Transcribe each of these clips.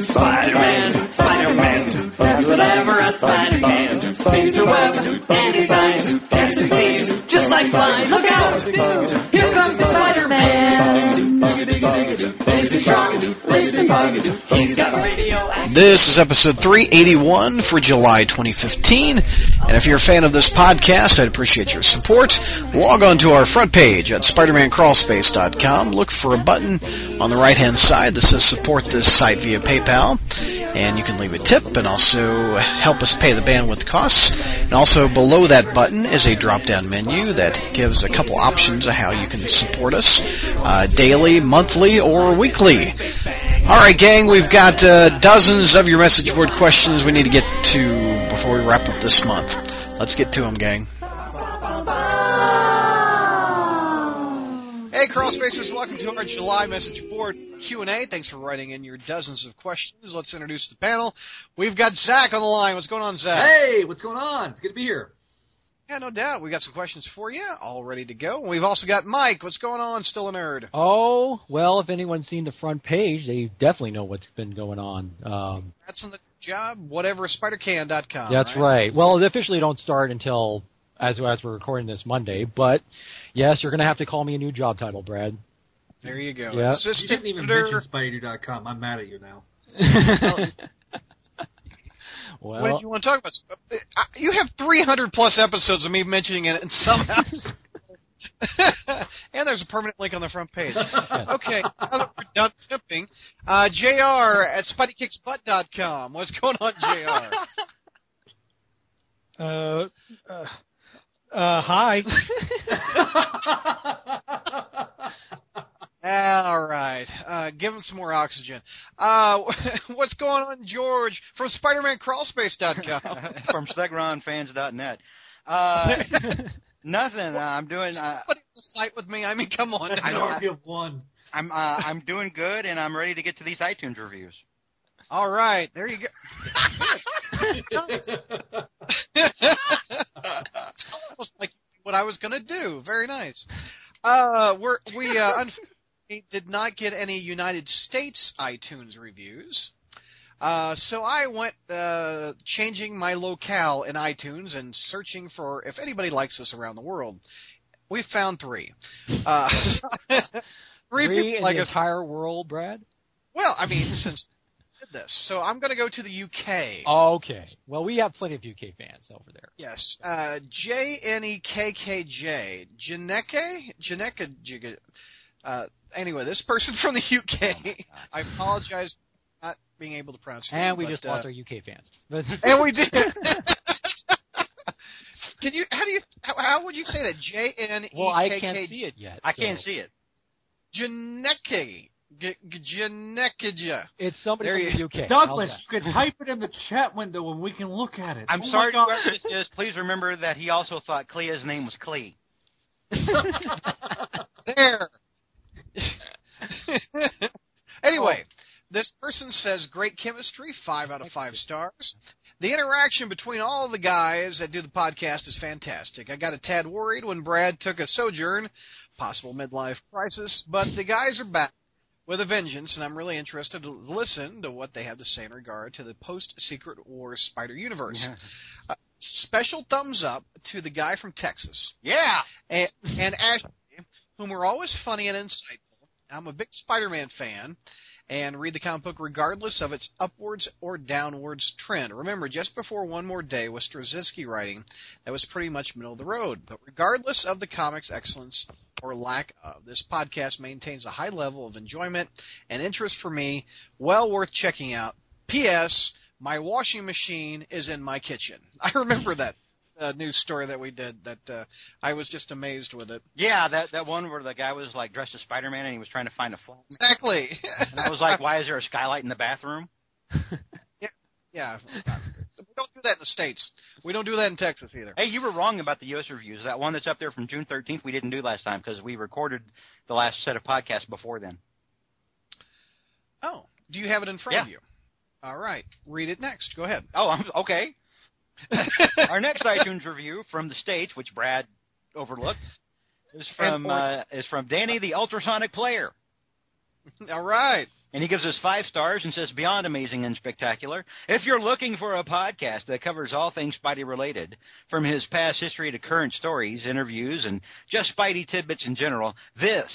Spider-Man, Spider-Man, does whatever a spider can. Spins a web and designs, catches thieves just like flies. Look out! This is episode 381 for July 2015. And if you're a fan of this podcast, I'd appreciate your support. Log on to our front page at SpidermanCrawlspace.com. Look for a button on the right hand side that says support this site via PayPal. And you can leave a tip and also help us pay the bandwidth costs. And also below that button is a drop down menu that gives a couple options of how you can support us uh, daily, monthly, or weekly. All right, gang, we've got uh, dozens of your message board questions we need to get to before we wrap up this month. Let's get to them, gang. Hey, Crawl Spacers, welcome to our July message board Q&A. Thanks for writing in your dozens of questions. Let's introduce the panel. We've got Zach on the line. What's going on, Zach? Hey, what's going on? It's good to be here. Yeah, no doubt. We got some questions for you, all ready to go. We've also got Mike. What's going on? Still a nerd. Oh, well, if anyone's seen the front page, they definitely know what's been going on. Um, That's on the job. Whatever, spidercan.com. that's right? right. Well, they officially don't start until as as we're recording this Monday, but yes, you're going to have to call me a new job title, Brad. There you go. Yeah. You didn't even editor. mention Spidey.com. I'm mad at you now. well, What did you want to talk about? Uh, You have 300 plus episodes of me mentioning it, and somehow. and there's a permanent link on the front page. Okay, now that we're done tipping, uh, Jr. at SpideyKicksButt.com. What's going on, Jr. Uh, uh, uh, hi. All right, uh, give him some more oxygen. Uh, what's going on, George from SpiderManCrawlspace.com? from StegronFans.net. Uh, nothing. Uh, I'm doing. Uh, Somebody on the site with me. I mean, come on. That's I an know. army one. I'm. Uh, I'm doing good, and I'm ready to get to these iTunes reviews. All right, there you go. almost like what I was going to do. Very nice. Uh, we're, we uh, unfortunately did not get any United States iTunes reviews. Uh, so I went uh, changing my locale in iTunes and searching for if anybody likes us around the world. We found three. Uh, three, three people in like the us. entire world, Brad. Well, I mean, since this, so I'm going to go to the UK. Okay. Well, we have plenty of UK fans over there. Yes. Uh, J N E K K J. Janeke? Janeka. Jiga- Uh, anyway, this person from the UK. I apologize for not being able to pronounce And name, we but, just uh, lost our UK fans. And we did. Can you? How do you? How, how would you say that? J N E K K J. well, I can't see it yet. I can't see it. Janeke. G- G- It's somebody There from you- the UK. Douglas, you could type it in the chat window and we can look at it. I'm Oh sorry, God. whoever this is. Please remember that he also thought Clea's name was Clee. There. anyway, oh. this person says great chemistry, five out of five stars. The interaction between all the guys that do the podcast is fantastic. I got a tad worried when Brad took a sojourn, possible midlife crisis, but the guys are back with a vengeance, and I'm really interested to listen to what they have to say in regard to the post Secret Wars Spider Universe. Uh, special thumbs up to the guy from Texas Yeah. and, and Ashley, whom are always funny and insightful. I'm a big Spider-Man fan and read the comic book regardless of its upwards or downwards trend. Remember, just before One More Day was Straczynski writing that was pretty much middle of the road. But regardless of the comic's excellence or lack of, this podcast maintains a high level of enjoyment and interest for me, well worth checking out. P.S. My washing machine is in my kitchen. I remember that uh, news story that we did that uh, I was just amazed with it. Yeah, that that one where the guy was like dressed as Spider-Man and he was trying to find a flag. Exactly. And I was like, why is there a skylight in the bathroom? Yeah, yeah. We don't do that in the states. We don't do that in Texas either. Hey, you were wrong about the U.S. reviews. That one that's up there from June 13th, we didn't do last time because we recorded the last set of podcasts before then. Oh, do you have it in front Yeah. of you? All right. Read it next. Go ahead. Oh, I'm okay. Our next iTunes review from the States, which Brad overlooked is from uh, is from Danny the Ultrasonic Player. All right. And he gives us five stars and says, beyond amazing and spectacular. If you're looking for a podcast that covers all things Spidey related, from his past history to current stories, interviews, and just Spidey tidbits in general, this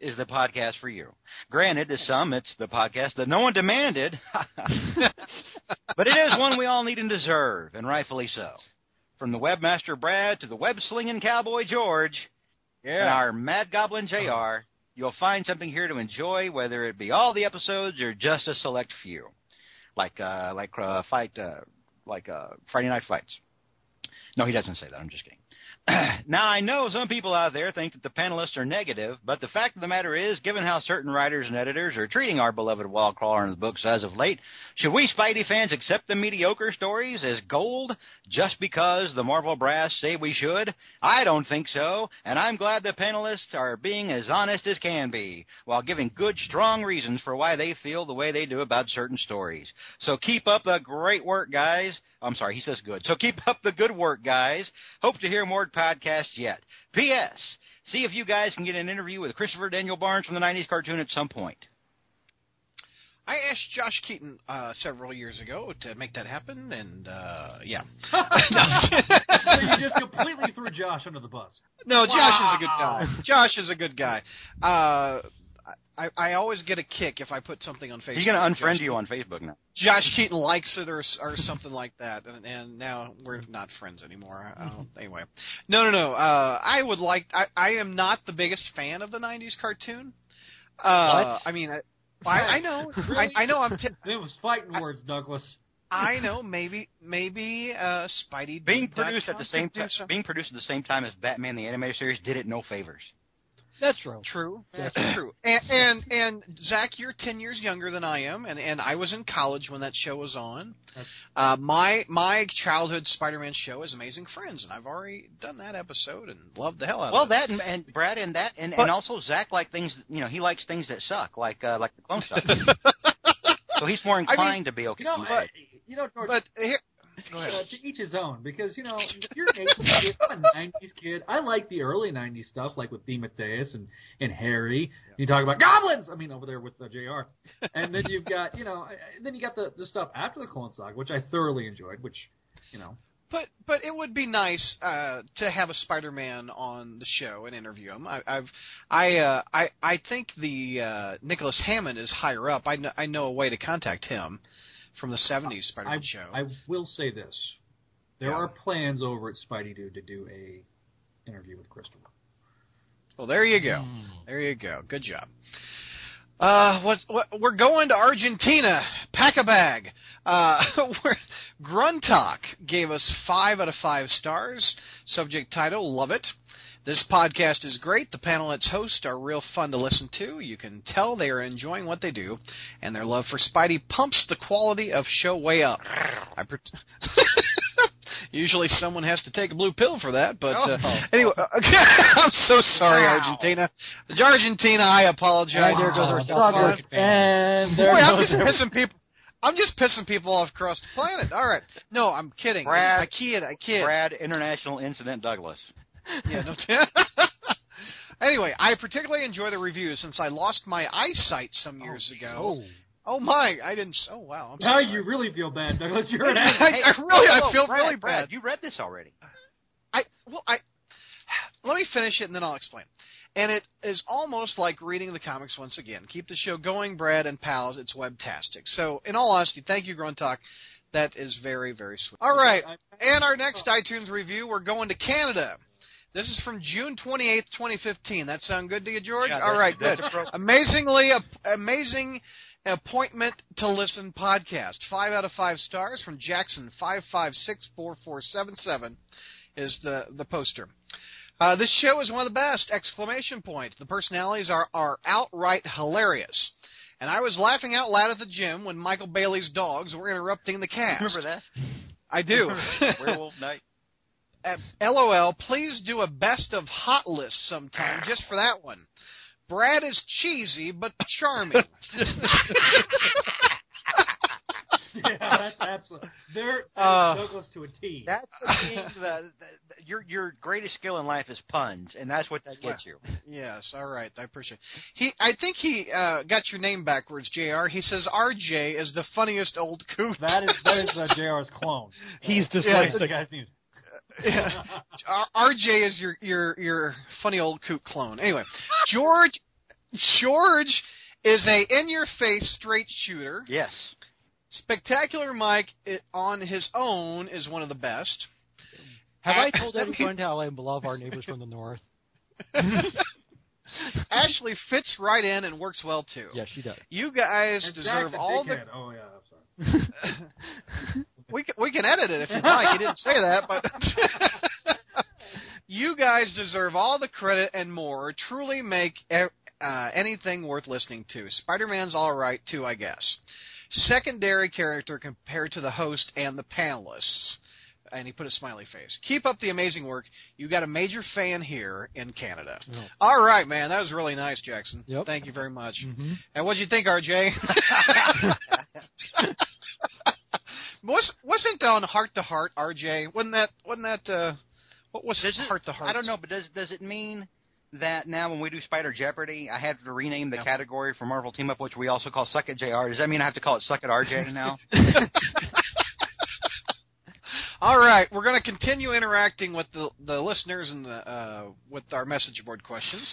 is the podcast for you. Granted, to some, it's the podcast that no one demanded, but it is one we all need and deserve, and rightfully so. From the webmaster Brad to the web slinging cowboy George, and our Mad Goblin Jr., you'll find something here to enjoy, whether it be all the episodes or just a select few, like uh, like uh, fight uh, like uh, Friday Night Fights. No, he doesn't say that. I'm just kidding. now, I know some people out there think that the panelists are negative, but the fact of the matter is, given how certain writers and editors are treating our beloved wall crawler in the books as of late, should we Spidey fans accept the mediocre stories as gold just because the Marvel brass say we should? I don't think so, and I'm glad the panelists are being as honest as can be, while giving good, strong reasons for why they feel the way they do about certain stories. So keep up the great work, guys. I'm sorry, he says good. So keep up the good work, guys. Hope to hear more podcasts yet. P.S. See if you guys can get an interview with Christopher Daniel Barnes from the 90s cartoon at some point. I asked Josh Keaton uh, several years ago to make that happen, and uh, yeah. so you just completely threw Josh under the bus. No, Josh is a good guy. Josh is a good guy. Uh, I, I always get a kick if I put something on Facebook. He's going to unfriend Josh you on Facebook now. Josh Keaton likes it or or something like that, and, and now we're not friends anymore. Uh, anyway, no, no, no. Uh, I would like. I, I am not the biggest fan of the '90s cartoon. Uh, I mean, I, I, I know. I, I know. I'm. T- It was fighting words, Douglas. I know. Maybe, maybe uh, Spidey Being produced at the same could do time, being produced at the same time as Batman the animated series did it no favors. That's true. True, that's true. And, and and Zach, you're ten years younger than I am, and and I was in college when that show was on. Uh, my my childhood Spider-Man show is Amazing Friends, and I've already done that episode and loved the hell out Well, of it. Well, that and, and Brad and that and, But- and also Zach like things. You know, he likes things that suck, like uh, like the clone stuff. so he's more inclined to be okay. You know, with I, it. you know, George, But here, go ahead. Uh, to each his own. Because you know, if you're an '80s kid, I'm a '90s kid. I like the early '90s stuff, like with Demetrius and and Harry. You talk about goblins. I mean, over there with uh, Jr. And then you've got, you know, then you got the the stuff after the Clone Saga, which I thoroughly enjoyed. Which, you know, But but it would be nice uh, to have a Spider-Man on the show and interview him. I, I've I uh, I I think the uh, Nicholas Hammond is higher up. I know, I know a way to contact him from the '70s Spider-Man I, show. I will say this: there Yeah. are plans over at Spidey Dude to do a interview with Christopher. well, there you go. There you go. Good job. Uh, what, what, we're going to Argentina. Pack a bag. Uh, Gruntalk gave us five out of five stars. Subject title: Love it. This podcast is great. The panel its hosts are real fun to listen to. You can tell they are enjoying what they do, and their love for Spidey pumps the quality of show way up. I pre- Usually someone has to take a blue pill for that, but uh, Oh. anyway, I'm so sorry, Wow. Argentina. Argentina, I apologize. And there goes our It's South all Park fun. And there Boy, I'm just our- pissing people. I'm just pissing people off across the planet. All right, no, I'm kidding. Brad- I kid. I kid. Brad International Incident Douglas. Yeah, no anyway, I particularly enjoy the reviews since I lost my eyesight some years oh, ago. Oh. Oh my! I didn't. Oh wow! I'm so Now sorry. you really feel bad, Douglas. You're an I, ass. I really, I Whoa, feel Brad, really Brad, bad. You read this already. I well, I let me finish it and then I'll explain. And it is almost like reading the comics once again. Keep the show going, Brad and pals. It's webtastic. So, in all honesty, thank you, Gruntalk. That is very, very sweet. All right, and our next iTunes review, we're going to Canada. This is from June twenty eighth, twenty fifteen. That sound good to you, George? Yeah, all that's- right, that's good. Amazingly, a, amazing appointment to listen podcast. Five out of five stars from Jackson five five six four four seven seven is the the poster. Uh, this show is one of the best! Exclamation point. The personalities are are outright hilarious. And I was laughing out loud at the gym when Michael Bailey's dogs were interrupting the cast. Remember that? I do. Werewolf Night. Uh, LOL, please do a best of hot list sometime just for that one. Brad is cheesy but charming. yeah, that's absolutely. They're, they're Uh, Douglas to a T. That's the thing. The, the, your your greatest skill in life is puns, and that's what that gets you. Yes, all right. I appreciate. He, I think he uh, got your name backwards, Jr. He says RJ is the funniest old coot. that is that is uh, Jr's clone. He's Yeah, dyslexic. the guy's name. Yeah. R- RJ is your your your funny old coot clone. Anyway, George George is a in your face straight shooter. Yes. Spectacular Mike i on his own is one of the best. Have I told everyone how I love our neighbors from the north? Ashley fits right in and works well too. Yes, she does. You guys And deserve Jack's a all the. Oh yeah, I'm sorry. We can, we can edit it if you like. He didn't say that, but you guys deserve all the credit and more. Truly make uh, anything worth listening to. Spider-Man's all right too, I guess. Secondary character compared to the host and the panelists. And he put a smiley face. Keep up the amazing work. You got a major fan here in Canada. Oh. All right, man. That was really nice, Jackson. Yep. Thank you very much. hmm And what'd you think, RJ? was wasn't on Heart to Heart, RJ? Wasn't that wasn't that uh what was Does it- Heart to Heart? I don't know, but does does it mean that now when we do Spider Jeopardy, I have to rename the Yeah. category for Marvel Team Up, which we also call Suck It JR? Does that mean I have to call it Suck It RJ now? All right, we're going to continue interacting with the the listeners and the uh, with our message board questions.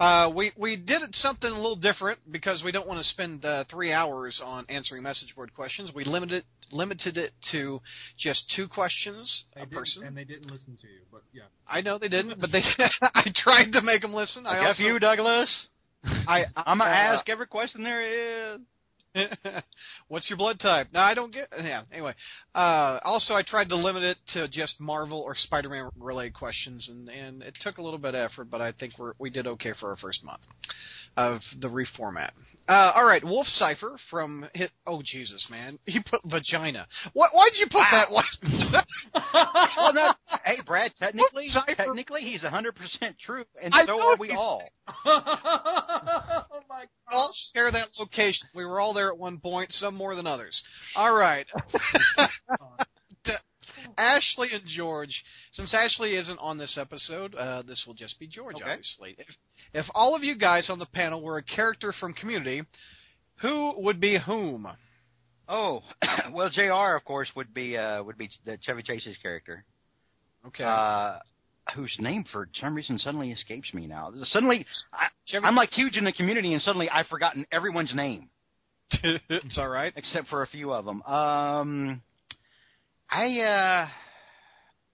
Uh, we we did something a little different because we don't want to spend uh, three hours on answering message board questions. We limited limited it to just two questions They a person. and they didn't listen to you, but yeah. I know they didn't, but they I tried to make them listen. I F also, you, Douglas. I I'm gonna uh, ask every question there is. What's your blood type? No, I don't get. Yeah. Anyway, uh, also I tried to limit it to just Marvel or Spider-Man related questions, and and it took a little bit of effort, but I think we we did okay for our first month of the reformat. Uh, all right, Wolf Cipher from hit. Oh Jesus, man, he put vagina. What? Why'd you put that one? Well, no, hey, Brad. Technically, technically, he's 100 percent true, and I so are we all. oh my I'll share that location. We were all there at one point, some more than others. All right. Ashley and George. Since Ashley isn't on this episode, uh, this will just be George, Okay. obviously. If, if all of you guys on the panel were a character from Community, who would be whom? Oh, well, Jr. of course would be uh, would be the Chevy Chase's character. Okay. Uh, whose name for some reason suddenly escapes me now. Suddenly, I, I'm like huge in the community, and suddenly I've forgotten everyone's name it's all right. except for a few of them. Um, I uh,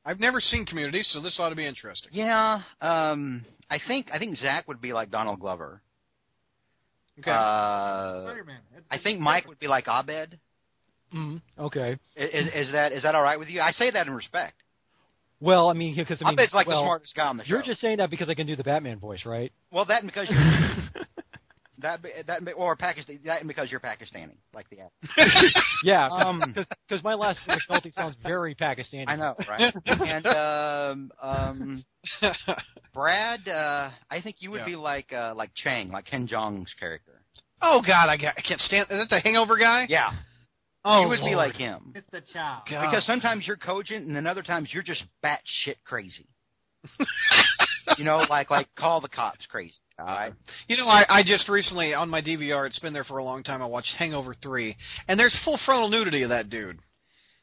I've never seen Community, so this ought to be interesting. yeah, um, I think I think Zach would be like Donald Glover. Okay. Uh, Spider-Man. It's- I it's think Mike would be like Abed. hmm Okay. Is, is that is that all right with you? I say that in respect. Well, I mean, because I mean, Abed's like well, the smartest guy on the show. You're just saying that because I can do the Batman voice, right? well that and because you're that that or Pakistan that and because you're Pakistani like the Yeah, Um, because my last name McNulty sounds very Pakistani. I know, right? and um, um, Brad, uh, I think you would Yeah. be like uh, like Chang, like Ken Jeong's character. oh God, I, got, I can't stand. Is that the Hangover guy? Yeah, Oh, you would be like him. It's the child. God. Because sometimes you're cogent, and then other times you're just batshit crazy. you know, like like call the cops crazy. All right. You know, I, I just recently on my DVR. It's been there for a long time. I watched Hangover Three, and there's full frontal nudity of that dude.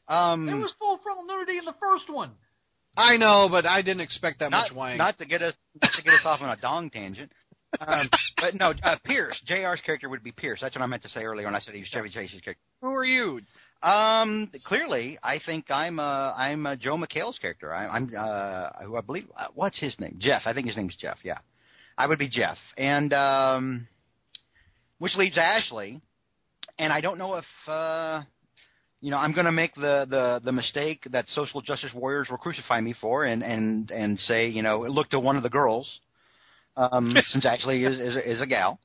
Um, There was full frontal nudity in the first one. I know, but I didn't expect that not much wang. not to get us not to get us off on a dong tangent. Um, but no, uh, Pierce, Jr's character would be Pierce. That's what I meant to say earlier when I said he was Chevy Chase's character. Who are you? Um, clearly, I think I'm uh, I'm uh, Joel McHale's character. I, I'm uh, who I believe. Uh, what's his name? Jeff. I think his name's Jeff. Yeah, I would be Jeff, and um, which leaves Ashley, and I don't know if uh, you know I'm going to make the, the the mistake that social justice warriors will crucify me for, and and and say you know look to one of the girls, um, since Ashley is is, a- is a gal.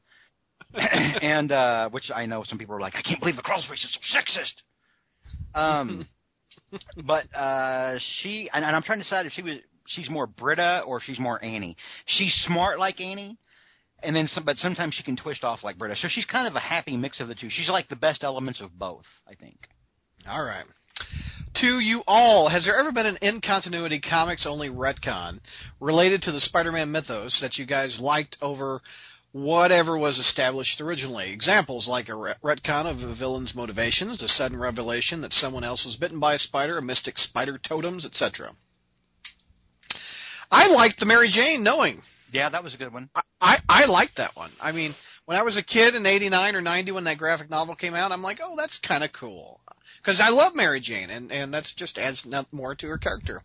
and uh which I know some people are like, I can't believe the crawl space is so sexist. Um, but uh, she and, and I'm trying to decide if she was she's more Britta or she's more Annie. She's smart like Annie, and then some, but sometimes she can twist off like Britta. So she's kind of a happy mix of the two. She's like the best elements of both, I think. All right. To you all, has there ever been an in continuity comics only retcon related to the Spider Man mythos that you guys liked over whatever was established originally? Examples like a retcon of a villain's motivations, the sudden revelation that someone else was bitten by a spider, a mystic spider totems, etc. I liked the Mary Jane knowing. Yeah, that was a good one. I, I, I liked that one. I mean, when I was a kid in '89 or '90 when that graphic novel came out, I'm like, oh, that's kind of cool, because I love Mary Jane, and and that's just adds more to her character.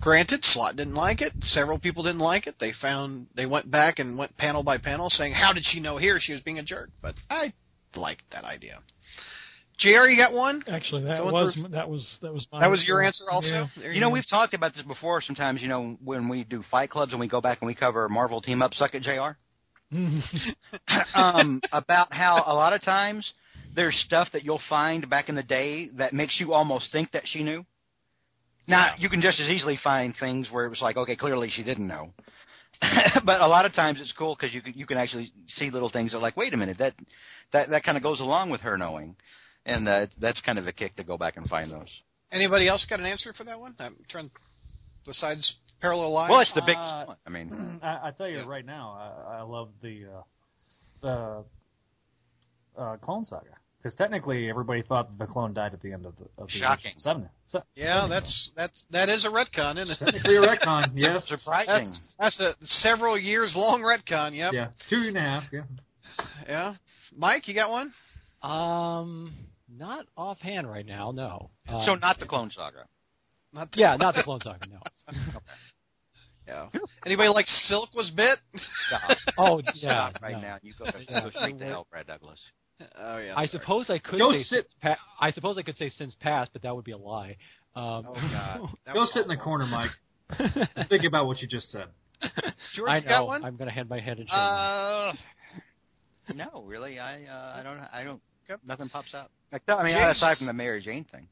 Granted, Slott didn't like it. Several people didn't like it. They found they went back and went panel by panel saying, "How did she know here? She was being a jerk." But I liked that idea. Jr., you got one? Actually, that Going was through- that was that was my That was your answer, also. Yeah. There You know, we've talked about this before. Sometimes, you know, when we do fight clubs and we go back and we cover Marvel team up, suck it, Jr. um, about how a lot of times there's stuff that you'll find back in the day that makes you almost think that she knew. Now, you can just as easily find things where it was like, okay, clearly she didn't know. but a lot of times it's cool because you can you can actually see little things that are like, wait a minute, that that that kind of goes along with her knowing, and uh, that's kind of a kick to go back and find those. Anybody else got an answer for that one? I'm trying. Besides parallel lines. Well, it's the big Uh, one. I mean, I, I tell you Yeah. right now, I, I love the uh, the uh, Clone Saga because technically everybody thought the clone died at the end of the of the Shocking. seven. So, yeah, that's that's that is a retcon, isn't it? technically a retcon. Yes. surprising. That's that's a several years long retcon. Yep. Yeah. Two and a half. Yeah. Yeah. Mike, you got one? Um, not offhand right now. No. Uh, so not the Clone Saga. Not yeah, not the Clone Saga. No. Yeah. Anybody like Silk was bit? Stop. Oh yeah. Stop right no. now. You go, Yeah. go straight to hell, Brad Douglas. oh yeah. I sorry. suppose I could Go say sit- since pa- I suppose I could say since past, but that would be a lie. Um, Oh god. That Go was sit in the corner, Mike. Think about what you just said. George, I you got know. one? I'm going to head my head in shame. Uh, No, really, I uh, I don't I don't Yep. nothing pops up. Except, I mean, James- aside from the Mary Jane thing.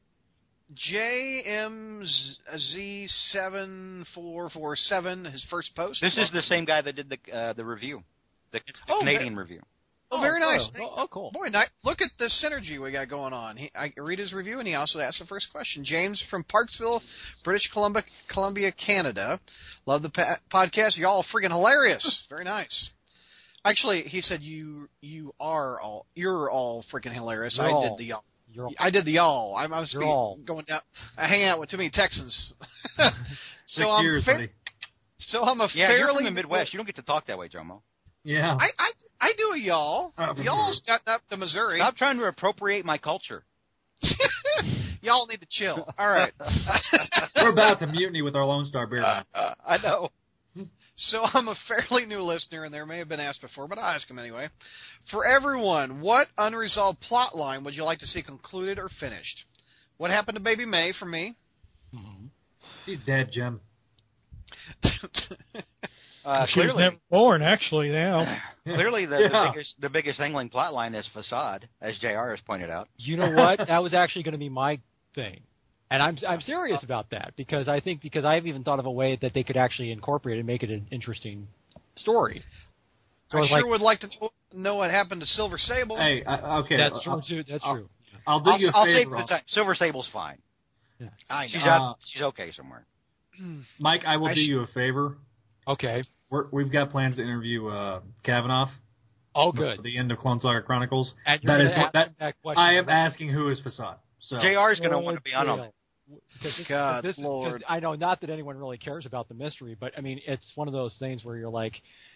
JMZ seven four four seven. His first post. This is the same guy that did the uh, the review, the, the Oh, Canadian review. Oh, very nice. Oh, oh, cool. Boy, ni- look at the synergy we got going on. He, I read his review, and he also asked the first question. James from Parksville, British Columbia, Columbia, Canada. Love the pa- podcast. Y'all are friggin' hilarious. Very nice. Actually, he said you you are all you're all freaking hilarious. You're I all. did the y'all. All, I did the y'all. I'm, I was You're be- all. going down. I hang out with too many Texans. Six so I'm years, fa- buddy. so I'm a Yeah, fairly you're from the Midwest. You don't get to talk that way, Jomo. Yeah. I, I I do a y'all. Oh, from Y'all's gotten up to Missouri. Stop trying to appropriate my culture. Y'all need to chill. All right. We're about to mutiny with our Lone Star Beer. Man. I know. So I'm a fairly new listener, and there may have been asked before, but I'll ask him anyway. For everyone, what unresolved plot line would you like to see concluded or finished? What happened to Baby May for me? She's dead, Jim. Uh, she was clearly, never born, actually. Now, clearly the, Yeah. the biggest the biggest angling plot line is facade, as Jr. has pointed out. You know what? that was actually going to be my thing, and I'm I'm serious about that because I think because I've even thought of a way that they could actually incorporate it and make it an interesting story. So I it's sure like would like to know, know what happened to Silver Sable. Hey, I, okay. that's I'll, true. That's I'll- true. I'll do I'll, you a I'll say favor. for the time, Silver Sable's fine. I She's know. Uh, out. She's okay somewhere. Mike, I will I do sh- you a favor. Okay. We're, we've got plans to interview uh, Kavanagh. Oh, good. The end of Clone Saga Chronicles. And you're That what that that. I am asking who is Facade. So Jr. is going to want to be on deal. Them. Because this, God, this, 'cause Lord. I know not that anyone really cares about the mystery, but I mean, it's one of those things where you're like,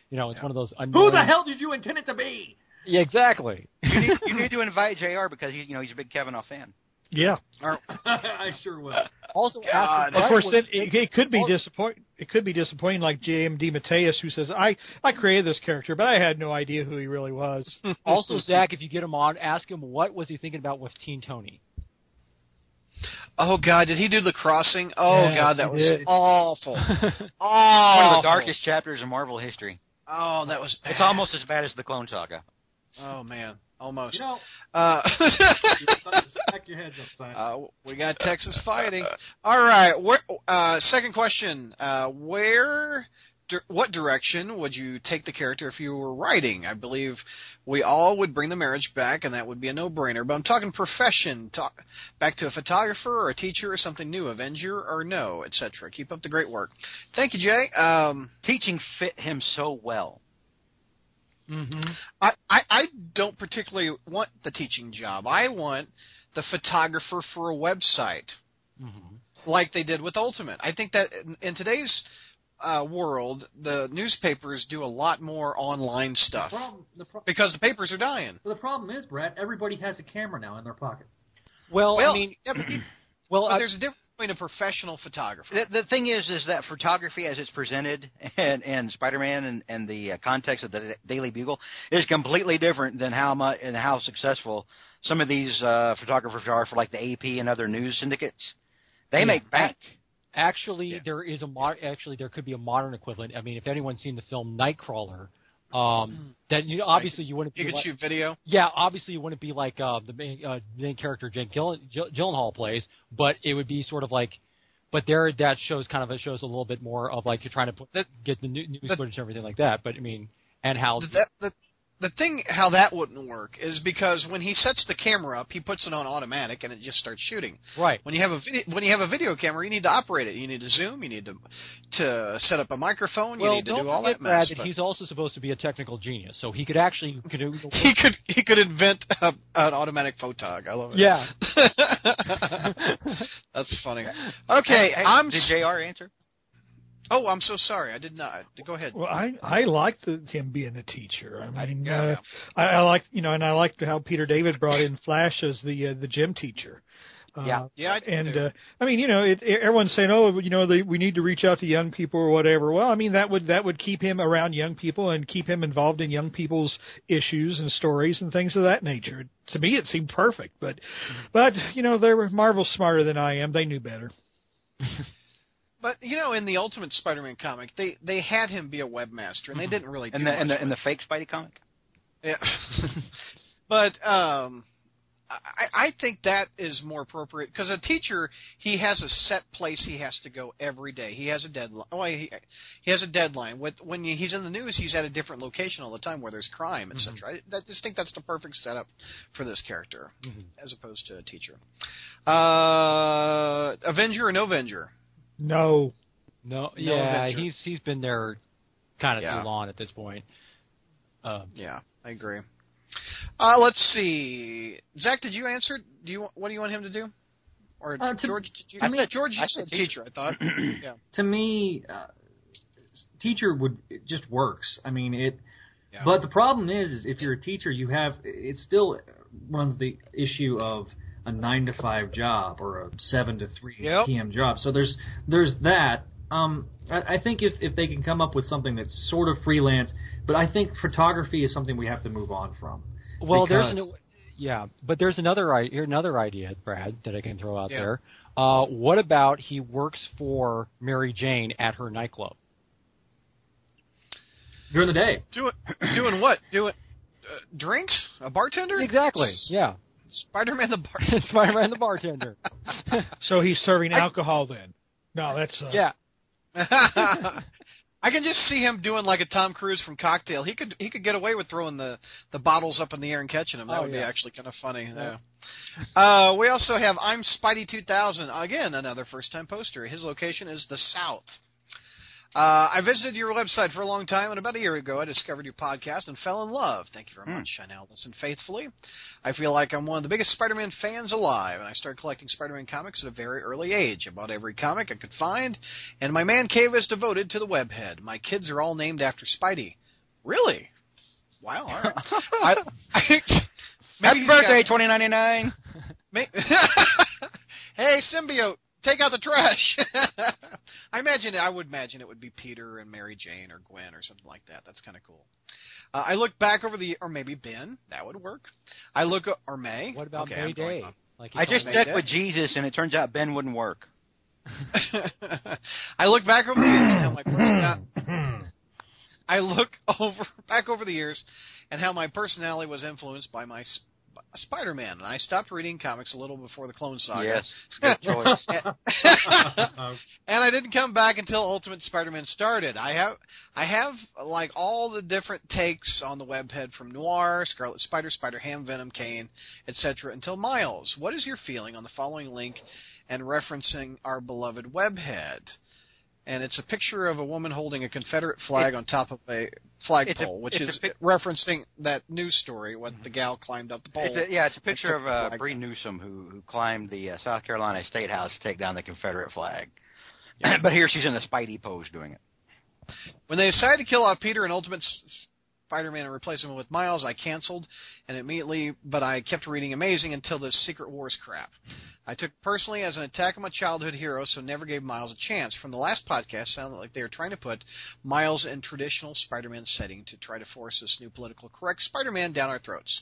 you know, it's one of those. who the hell did you intend it to be? Yeah, exactly. You need, you need to invite Jr. because he, you know he's a big Kavanagh fan. yeah. I sure will. Also, God. Of course, was- it, it, it could be Well- disappoint. It could be disappointing, like J.M. DeMatteis, who says, "I I created this character, but I had no idea who he really was." also, Zach, if you get him on, ask him what was he thinking about with Teen Tony. Oh God, did he do the crossing? Oh Yes, God, that was did. awful. One of the darkest chapters in Marvel history. Oh, that was. Bad. It's almost as bad as the Clone Saga. Oh man, almost. You know, Uh, smack your heads upside. uh, we got Texas fighting. All right. Where, uh, second question: uh, Where dir- what direction would you take the character if you were writing? I believe we all would bring the marriage back, and that would be a no-brainer. But I'm talking profession, talk back to a photographer or a teacher or something new, Avenger or no, etc. Keep up the great work. Thank you, Jay. Um, Teaching fit him so well. Mm-hmm. I, I I don't particularly want the teaching job. I want the photographer for a website. Mm-hmm. like they did with Ultimate. I think that in, in today's uh, world, the newspapers do a lot more online The stuff problem, the, pro- because the papers are dying. the problem is, Brad, everybody has a camera now in their pocket. Well, Well, I mean, yeah, but, well, but I, there's a difference between a professional photographer. The, the thing is, is that photography, as it's presented, and, and Spider-Man, and, and the uh, context of the Daily Bugle, is completely different than how much and how successful some of these uh, photographers are for like the AP and other news syndicates. They Yeah. make bank. Actually, Yeah. there is a mod- actually there could be a modern equivalent. I mean, if anyone's seen the film Nightcrawler, um, that you obviously you wouldn't you be can like, shoot video. yeah, obviously you wouldn't be like uh, the main uh, main character Jake Gyllen, Gyllenhaal plays, but it would be sort of like, but there that shows kind of it shows a little bit more of like you're trying to put, The- get the new, news footage and everything like that. But I mean, and how the thing how that wouldn't work is because when he sets the camera up, he puts it on automatic and it just starts shooting. right? When you have a video, when you have a video camera, you need to operate it. You need to zoom. You need to to set up a microphone. You need to don't do all forget, that Brad, mess. that he's also supposed to be a technical genius, so he could actually could do he could he could invent a, an automatic photog. I love it. yeah. That's funny. Okay, Hey, hey, I'm. Did Jr. answer? Oh, I'm so sorry. I did not. Go ahead. Well, I I liked the, him being a teacher. I mean, yeah, uh, yeah. I, I like you know, and I liked how Peter David brought in Flash as the uh, the gym teacher. Uh, Yeah. Yeah, I and uh, I mean, you know, it, everyone's saying, oh, you know, they, we need to reach out to young people or whatever. Well, I mean, that would that would keep him around young people and keep him involved in young people's issues and stories and things of that nature. To me, it seemed perfect, but but you know, they were Marvel smarter than I am. They knew better. But you know, in the Ultimate Spider-Man comic, they they had him be a webmaster, and they didn't really do And the and the and the fake Spidey comic. Yeah. but um, I, I think that is more appropriate because a teacher he has a set place he has to go every day. He has a deadline. Oh, he, he has a deadline. With when he's in the news, he's at a different location all the time where there's crime, etc. I, I just think that's the perfect setup for this character as opposed to a teacher. Uh, Avenger or no Avenger? No, No, No yeah, Avenger. he's he's been there kind of Yeah. too long at this point. Uh, Yeah, I agree. Uh, let's see. Zach, did you answer? Do you what do you want him to do? Or Uh, to- George? Did you, I said- George, you I said said teacher. I thought. yeah. To me, uh, teacher would it just works. I mean it. Yeah. But the problem is, is if you're a teacher, you have it still runs the issue of a nine to five job or a seven to three Yep. p.m. job. So there's there's that. Um, I, I think if if they can come up with something that's sort of freelance, but I think photography is something we have to move on from. well, there's Because- an, yeah, but there's another i- here another idea, Brad, that I can throw out Yeah. there. Uh, what about he works for Mary Jane at her nightclub? during the day. Doing doing what? Doing uh, drinks? A bartender? Exactly. Yeah, Spider-Man the bartender. Spider-Man the bartender. so he's serving alcohol then. No, that's uh, yeah, I can just see him doing like a Tom Cruise from Cocktail. He could he could get away with throwing the the bottles up in the air and catching them. That Oh, would be actually kind of funny. Yeah. Uh, we also have I'm Spidey 2000 again, another first time poster. His location is the South. Uh, I visited your website for a long time, and about a year ago, I discovered your podcast and fell in love. Thank you very Hmm. much. I now listen faithfully. I feel like I'm one of the biggest Spider-Man fans alive, and I started collecting Spider-Man comics at a very early age. I bought every comic I could find, and my man cave is devoted to the webhead. My kids are all named after Spidey. Really? Wow. All right. I, I, maybe Happy birthday, got- 2099. May- hey, symbiote, take out the trash. I imagine I would imagine it would be Peter and Mary Jane or Gwen or something like that. That's kind of cool. Uh, I look back over the, or maybe Ben. That would work. I look, or May. what about okay, I'm May Day? Like I just me. stuck with Jesus, and it turns out Ben wouldn't work. I look back over the years and how my personality. I look over back over the years and how my personality was influenced by my s- Spider-Man, and I stopped reading comics a little before the Clone Saga. Yes, good choice. and I didn't come back until Ultimate Spider-Man started. I have I have like all the different takes on the webhead from Noir, Scarlet Spider, Spider Ham, Venom, Kaine, etc. until Miles. What is your feeling on the following link and referencing our beloved webhead? And it's a picture of a woman holding a Confederate flag on top of a flagpole, which is pic- referencing that news story when the gal climbed up the pole. It's a, yeah, it's a picture of uh, Bree. Newsome who who climbed the uh, South Carolina State House to take down the Confederate flag. but here she's in a Spidey pose doing it. When they decide to kill off Peter in Ultimate Spider-Man and replace him with Miles, I canceled and immediately, but I kept reading Amazing until the Secret Wars crap. I took personally as an attack on my childhood hero, so never gave Miles a chance. From the last podcast, sounded like they were trying to put Miles in traditional Spider-Man setting to try to force this new political correct Spider-Man down our throats.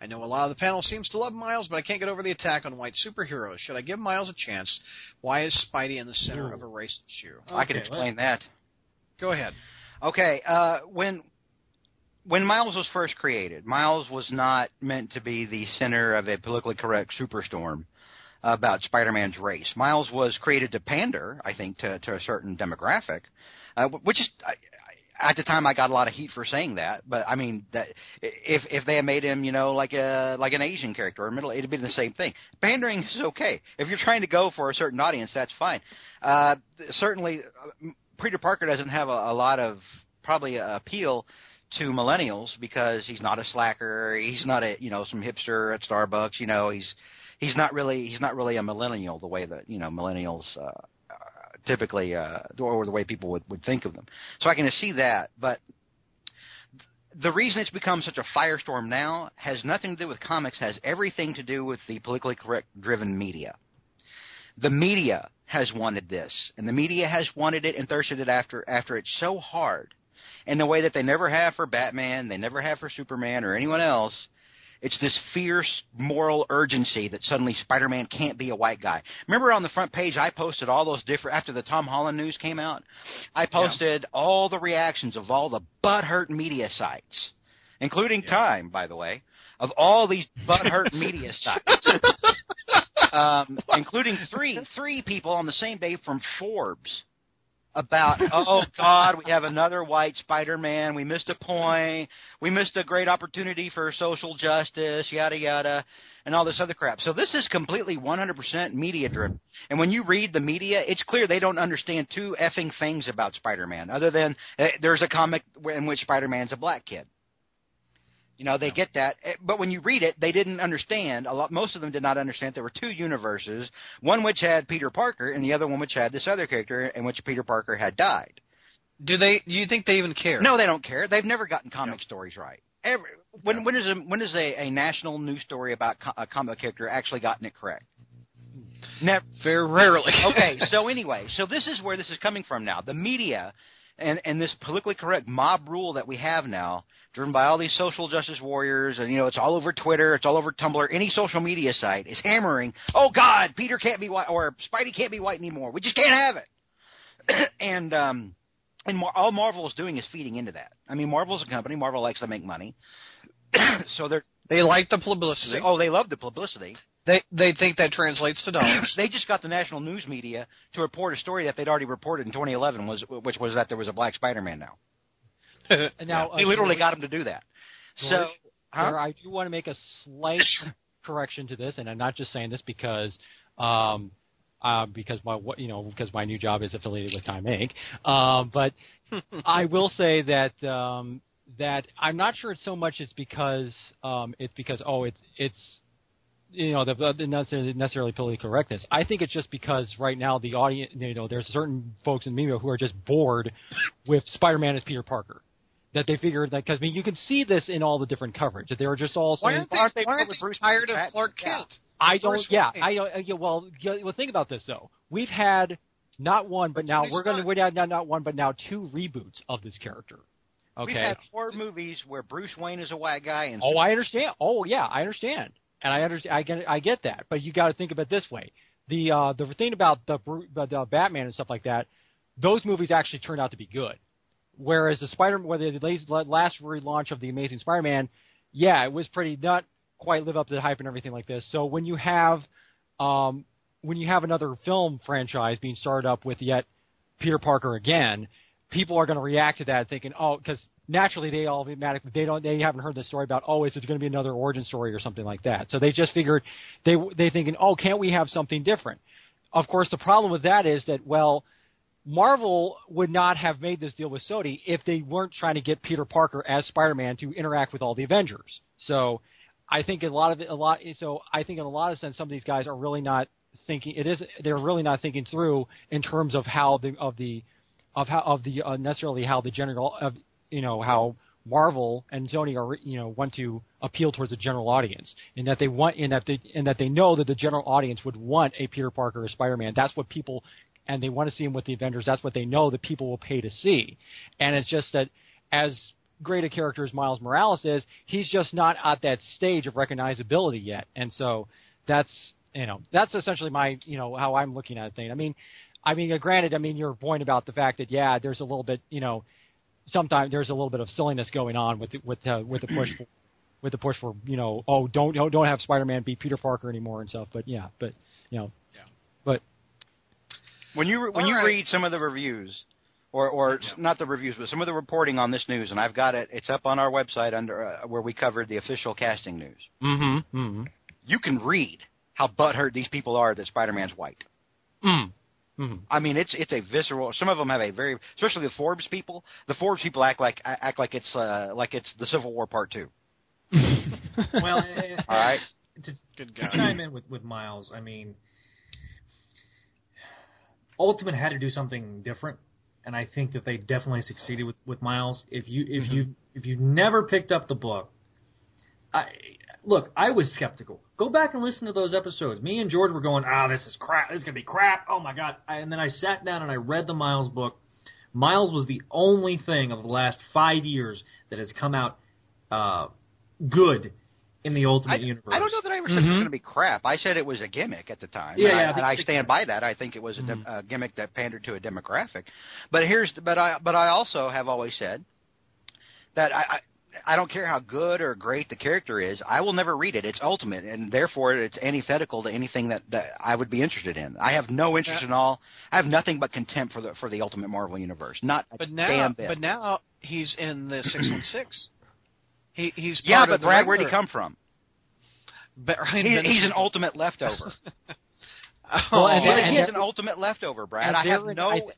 I know a lot of the panel seems to love Miles, but I can't get over the attack on white superheroes. Should I give Miles a chance? Why is Spidey in the center of a race issue? I can Okay, explain that. Go ahead. Okay, uh, when when Miles was first created, Miles was not meant to be the center of a politically correct superstorm about Spider-Man's race. Miles was created to pander, I think, to, to a certain demographic, uh, which is. At the time, I got a lot of heat for saying that, but I mean that if if they had made him, you know, like a like an Asian character or middle, it'd be the same thing. Pandering is okay if you're trying to go for a certain audience. That's fine. Uh, certainly, uh, Peter Parker doesn't have a, a lot of probably appeal to millennials because he's not a slacker. He's not a you know some hipster at Starbucks. You know he's he's not really he's not really a millennial the way that you know millennials uh, uh, typically uh, or the way people would would think of them. So I can see that, but. The reason it's become such a firestorm now has nothing to do with comics, has everything to do with the politically correct driven media. The media has wanted this, and the media has wanted it and thirsted it after after it so hard in the way that they never have for Batman, they never have for Superman or anyone else. It's this fierce moral urgency that suddenly Spider-Man can't be a white guy. Remember on the front page, I posted all those different after the Tom Holland news came out. I posted all the reactions of all the butthurt media sites, including Time, by the way, of all these butthurt media sites, um, including three three people on the same day from Forbes about oh god we have another white spider-man. We missed a point. We missed a great opportunity for social justice yada yada and all this other crap. So this is completely 100% media driven and when you read the media it's clear they don't understand two effing things about spider-man other than uh, there's a comic in which spider-man's a black kid you know, they get that, eh, but when you read it, they didn't understand. A lot, most of them did not understand. There were two universes, one which had Peter Parker, and the other one which had this other character, in which Peter Parker had died. Do they? Do you think they even care? No, they don't care. They've never gotten comic stories right. Every, when when is a when is a, a national news story about co- a comic character actually gotten it correct? Never. very rarely. okay, so anyway, so this is where this is coming from now. The media and and this politically correct mob rule that we have now, driven by all these social justice warriors, and you know it's all over Twitter, it's all over Tumblr, any social media site is hammering, "Oh God, Peter can't be white or Spidey can't be white anymore. We just can't have it." and um and Mar- all Marvel is doing is feeding into that. I mean, Marvel's a company. Marvel likes to make money, so they're they like the publicity. oh they love the publicity. They they think that translates to dollars. they just got the national news media to report a story that they'd already reported in 2011, was which was that there was a black Spider-Man now. And now they uh, literally George- got him to do that. So, huh? I do want to make a slight correction to this, and I'm not just saying this because um, uh, because my you know because my new job is affiliated with Time Inc. Um, but I will say that um, that I'm not sure it's so much it's because um, it's because oh it's it's you know the, the necessarily, necessarily politically correctness. I think it's just because right now the audience you know there's certain folks in media who are just bored with Spider-Man as Peter Parker. That they figured that because I mean you can see this in all the different coverage that they were just all Why saying aren't they, Aren't they why aren't with they tired of Pratt? Clark Yeah. Kent? I don't. Yeah, Wayne. I uh, yeah. Well, yeah, well, think about this though. We've had not one, but now we're going to Stark. we're down not not one, but now two reboots of this character. Okay. We've had four movies where Bruce Wayne is a white guy and Oh, I understand. Oh, yeah, I understand, and I understand. I get. I get that. But you got to think of it this way: the uh, the thing about the, the Batman and stuff like that, those movies actually turned out to be good. Whereas the Spider, whether the last last relaunch of the Amazing Spider-Man, yeah, it was pretty not. quite live up to the hype and everything like this. So when you have um, when you have another film franchise being started up with yet Peter Parker again, people are going to react to that thinking, oh, because naturally they all automatically they don't they haven't heard the story about oh is it going to be another origin story or something like that. So they just figured they they thinking oh can't we have something different? Of course, the problem with that is that well. Marvel would not have made this deal with Sony if they weren't trying to get Peter Parker as Spider-Man to interact with all the Avengers. So, I think a lot of a lot. So I think in a lot of sense, some of these guys are really not thinking. It is they're really not thinking through in terms of how the of the of how of the uh, necessarily how the general of you know how Marvel and Sony are you know want to appeal towards the general audience, in that they want in that they in that they know that the general audience would want a Peter Parker or Spider-Man. That's what people and they want to see him with the Avengers. That's what they know that people will pay to see, and it's just that as great a character as Miles Morales is, he's just not at that stage of recognizability yet, and so that's you know that's essentially my you know how I'm looking at the thing. I mean, I mean, granted, I mean your point about the fact that yeah, there's a little bit you know sometimes there's a little bit of silliness going on with the, with uh, with the push for, with the push for you know oh don't don't, don't have Spider-Man be Peter Parker anymore and stuff. But yeah, but you know, Yeah. but When you when All you right. read some of the reviews, or or Yeah. not the reviews, but some of the reporting on this news, and I've got it. It's up on our website under uh, where we covered the official casting news. mm-hmm, mm-hmm. You can read how butthurt these people are that Spider-Man's white. Mm. Mm-hmm. I mean, it's it's a visceral. Some of them have a very, especially the Forbes people. The Forbes people act like act like it's uh, like it's the Civil War Part Two. Well, eh, All right. to, Good to chime in with, with Miles, I mean, Ultimate had to do something different, and I think that they definitely succeeded with, with Miles. If you if you if you never picked up the book, I look, I was skeptical. Go back and listen to those episodes. Me and George were going, "Ah, this is crap. This is gonna be crap. Oh my god!" And then I sat down and I read the Miles book. Miles was the only thing of the last five years that has come out uh, good in the Ultimate I, Universe. I don't know that I ever said it was going to be crap. I said it was a gimmick at the time. Yeah, and, yeah, I I, and I stand by that. I think it was a, dem- a gimmick that pandered to a demographic. But here's, but I, but I also have always said that I, I, I don't care how good or great the character is. I will never read it. It's ultimate, and therefore it's antithetical to anything that, that I would be interested in. I have no interest in all. I have nothing but contempt for the for the Ultimate Marvel universe. Not a But now, damn bit. but now he's in the six one six. He he's yeah, but of the Brad, where'd he come from? But Ryan He, he's an ultimate leftover. Well, and- He's, and- he's an ultimate leftover, Brad. And I have no. I th-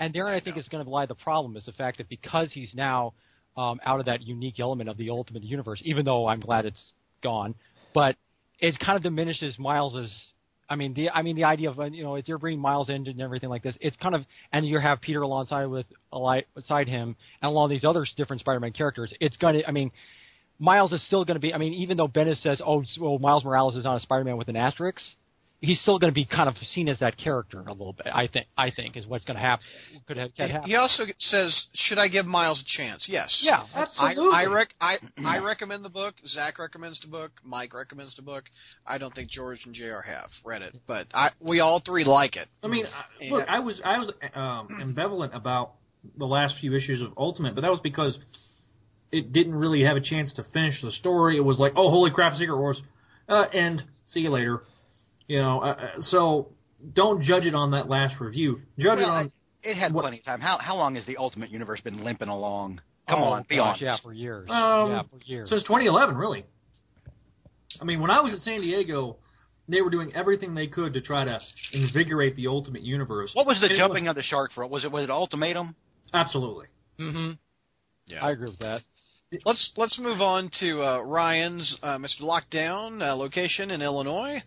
and therein, I think is going to lie the problem is the fact that because he's now um, out of that unique element of the Ultimate Universe, even though I'm glad it's gone, but it kind of diminishes Miles's. I mean the I mean the idea of uh, you know if you're bringing Miles in and everything like this, it's kind of and you have Peter alongside with alongside him and along these other different Spider-Man characters. It's to I mean. Miles is still going to be. I mean, even though Bendis says, "Oh, well, Miles Morales is not a Spider-Man with an asterisk," he's still going to be kind of seen as that character a little bit. I think. I think is what's going to happen. Could have, could happen. He also says, "Should I give Miles a chance?" Yes. Yeah, Absolutely. I I, rec- I I recommend the book. Zach recommends the book. Mike recommends the book. I don't think George and Jr. have read it, but I we all three like it. I mean, I- look, I was I was um, ambivalent about the last few issues of Ultimate, but that was because it didn't really have a chance to finish the story. It was like, oh, holy crap, Secret Wars, uh, and see you later. You know, uh, uh, so don't judge it on that last review. Judge it Well, on. it had what- plenty of time. How how long has the Ultimate Universe been limping along? Come oh, on, be gosh, honest. Yeah, for years. Um, yeah, for years. Since 2011, really. I mean, when I was at San Diego, they were doing everything they could to try to invigorate the Ultimate Universe. What was the And it jumping of the shark for? Was it was it ultimatum? Absolutely. Mm-hmm. Yeah, I agree with that. Let's let's move on to uh, Ryan's uh, Mr. Lockdown uh, location in Illinois.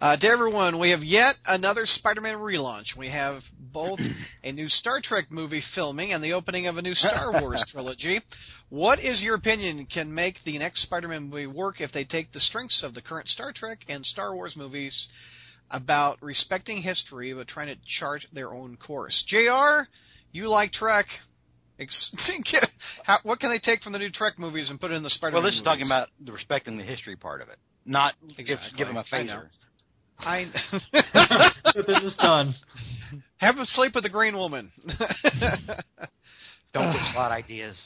Uh, to everyone, we have yet another Spider-Man relaunch. We have both a new Star Trek movie filming and the opening of a new Star Wars trilogy. What is your opinion? Can make the next Spider-Man movie work if they take the strengths of the current Star Trek and Star Wars movies about respecting history but trying to chart their own course? Jr. You like Trek? Ex- How, what can they take from the new Trek movies and put it in the Spider-Man? Well, this is talking about the respecting the history part of it, not give, Exactly. give them a know. phaser. I this is done. have a sleep with the green woman. Don't get Slott ideas.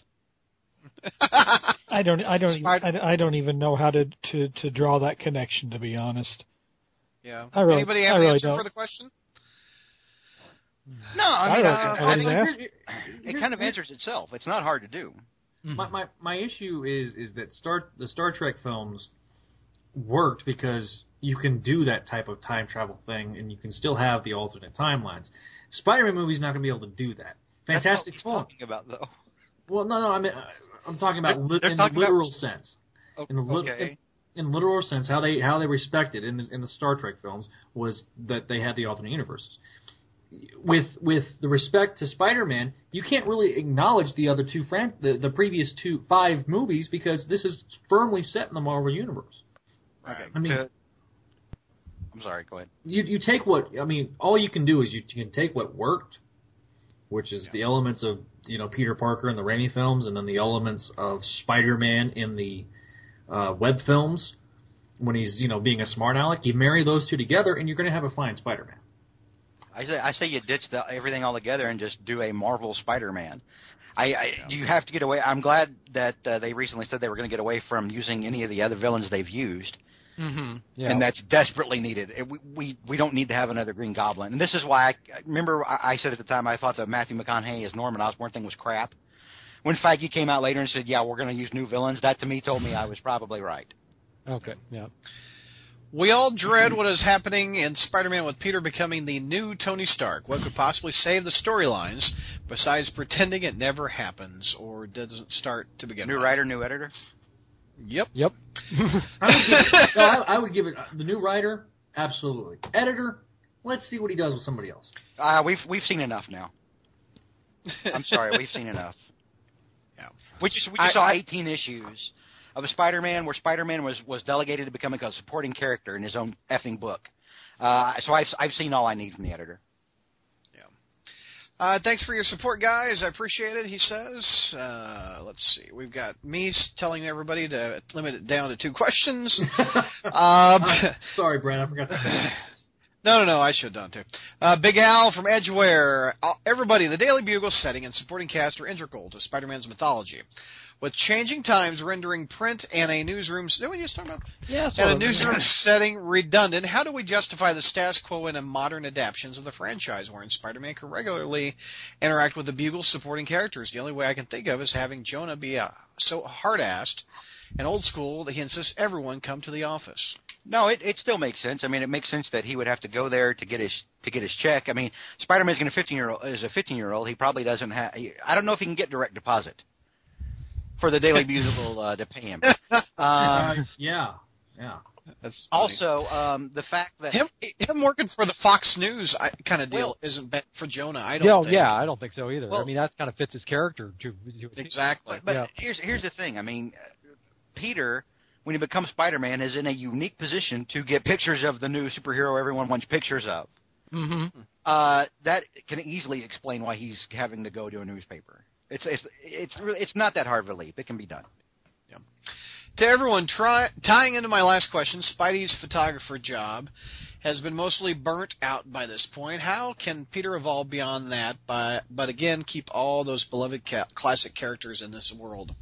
I don't. I don't. Spider- I, I don't even know how to, to to draw that connection. To be honest. Yeah. I really- Anybody have I an really answer don't. for the question? No, I I mean, don't- uh, I I think ask. it kind of answers itself. It's not hard to do. My, my my issue is is that Star the Star Trek films worked because you can do that type of time travel thing and you can still have the alternate timelines. Spider-Man movie's not going to be able to do that. Fantastic That's Four. what we're talking about, though. Well, no, no, I mean, I'm talking about They're- li- they're in the talking about- literal sense. O- In the lit- okay. in literal sense, how they how they respected in the, in the Star Trek films was that they had the alternate universes. With with the respect to Spider-Man, you can't really acknowledge the other two fran- the, the previous two five movies because this is firmly set in the Marvel universe. Okay. I mean- to- I'm sorry. Go ahead. You you take what I mean. All you can do is you, you can take what worked, which is the elements of you know Peter Parker in the Raimi films, and then the elements of Spider-Man in the uh, Webb films when he's you know being a smart aleck. You marry those two together, and you're going to have a fine Spider-Man. I say I say you ditch the, everything altogether and just do a Marvel Spider-Man. I, I you have to get away. I'm glad that uh, they recently said they were going to get away from using any of the other villains they've used, Mm-hmm. Yeah. and that's desperately needed. It, we, we we don't need to have another Green Goblin, and this is why I I remember I, I said at the time I thought that Matthew McConaughey as Norman Osborn thing was crap. When Feige came out later and said, "Yeah, we're going to use new villains," that to me told me I was probably right. okay. Yeah. We all dread what is happening in Spider-Man with Peter becoming the new Tony Stark. What could possibly save the storylines besides pretending it never happens or doesn't start to begin New with? writer, new editor. Yep. Yep. I would give it, no, I, I would give it the new writer absolutely. Editor, let's see what he does with somebody else. Uh, we've we've seen enough now. I'm sorry, we've seen enough. Yeah. We just we I- just saw I- 18 issues of a Spider-Man where Spider-Man was was delegated to become a supporting character in his own effing book. Uh, so I've I've seen all I need from the editor. Uh, thanks for your support, guys. I appreciate it. He says. Uh, let's see. We've got me telling everybody to limit it down to two questions. um, Sorry, Brad, I forgot to. No, no, no. I should have done too. Uh, Big Al from Edgeware. Uh, everybody, the Daily Bugle setting and supporting cast are integral to Spider-Man's mythology. With changing times rendering print and a newsroom. Did we just talk about? Yeah. And a of. newsroom setting redundant. How do we justify the status quo in a modern adaptations of the franchise, wherein Spider-Man can regularly interact with the Bugle supporting characters? The only way I can think of is having Jonah be uh, so hard-assed and old school that he insists everyone come to the office. No, it it still makes sense. I mean, it makes sense that he would have to go there to get his to get his check. I mean, Spider-Man's going to 15 year old is a 15 year old. He probably doesn't have. I don't know if he can get direct deposit for the Daily Bugle uh, to pay him. Um, Uh, yeah, yeah. That's funny. also, um, the fact that him him working for the Fox News I, kind of deal Well- isn't bad for Jonah. I don't Yeah, think. yeah, I don't think so either. I mean, that kind of fits his character. To, to exactly. But, but Yeah. here's here's the thing. I mean, uh, Peter, when he becomes Spider-Man, is in a unique position to get pictures of the new superhero everyone wants pictures of. Mm-hmm. Uh, that can easily explain why he's having to go to a newspaper. It's it's it's really, it's not that hard of a leap. It can be done. To everyone, try, tying into my last question, Spidey's photographer job has been mostly burnt out by this point. How can Peter evolve beyond that, by, but again keep all those beloved ca- classic characters in this world?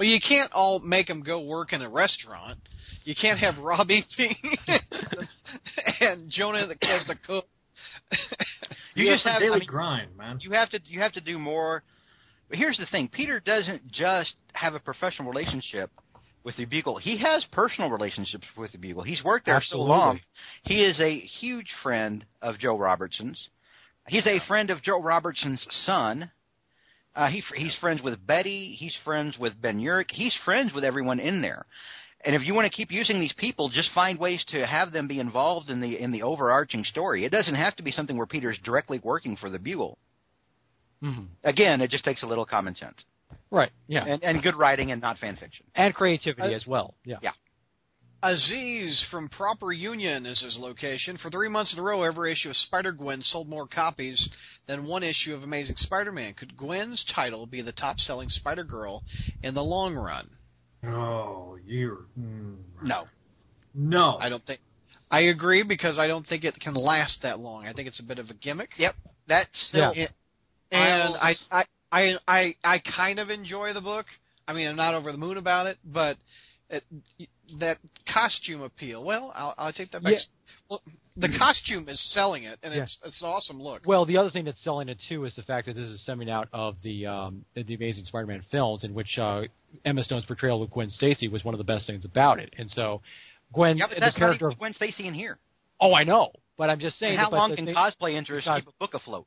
Well, you can't all make them go work in a restaurant. You can't have Robbie being and Jonah the- as the cook. You Yeah, just it's have daily I mean, grind, man. you have to you have to do more. But here's the thing: Peter doesn't just have a professional relationship with the Bugle. He has personal relationships with the Bugle. He's worked there Absolutely. so long. He is a huge friend of Joe Robertson's. He's a friend of Joe Robertson's son. Uh, he, he's friends with Betty. He's friends with Ben Urich. He's friends with everyone in there. And if you want to keep using these people, just find ways to have them be involved in the in the overarching story. It doesn't have to be something where Peter's directly working for the Bugle. Mm-hmm. Again, it just takes a little common sense Right. Yeah. and, and good writing and not fan fiction. And creativity Uh, as well. Yeah. Yeah. Aziz from Proper Union is his location. For three months in a row, every issue of Spider Gwen sold more copies than one issue of Amazing Spider Man. Could Gwen's title be the top selling Spider Girl in the long run? Oh, you're mm, No, no. I don't think. I agree because I don't think it can last that long. I think it's a bit of a gimmick. Yep. that's still Yeah. And I'll- I, I, I, I, I kind of enjoy the book, I mean, I'm not over the moon about it, but it, that costume appeal. Well, I'll, I'll take that back. Yeah. Well, the costume is selling it, and Yeah. it's it's an awesome look. Well, the other thing that's selling it too is the fact that this is stemming out of the um, the Amazing Spider-Man films, in which uh, Emma Stone's portrayal of Gwen Stacy was one of the best things about it. And so, Gwen, Yeah, but the that's not character even of Gwen Stacy in here. oh, I know, but I'm just saying. And how long can thing- cosplay interests because- keep a book afloat?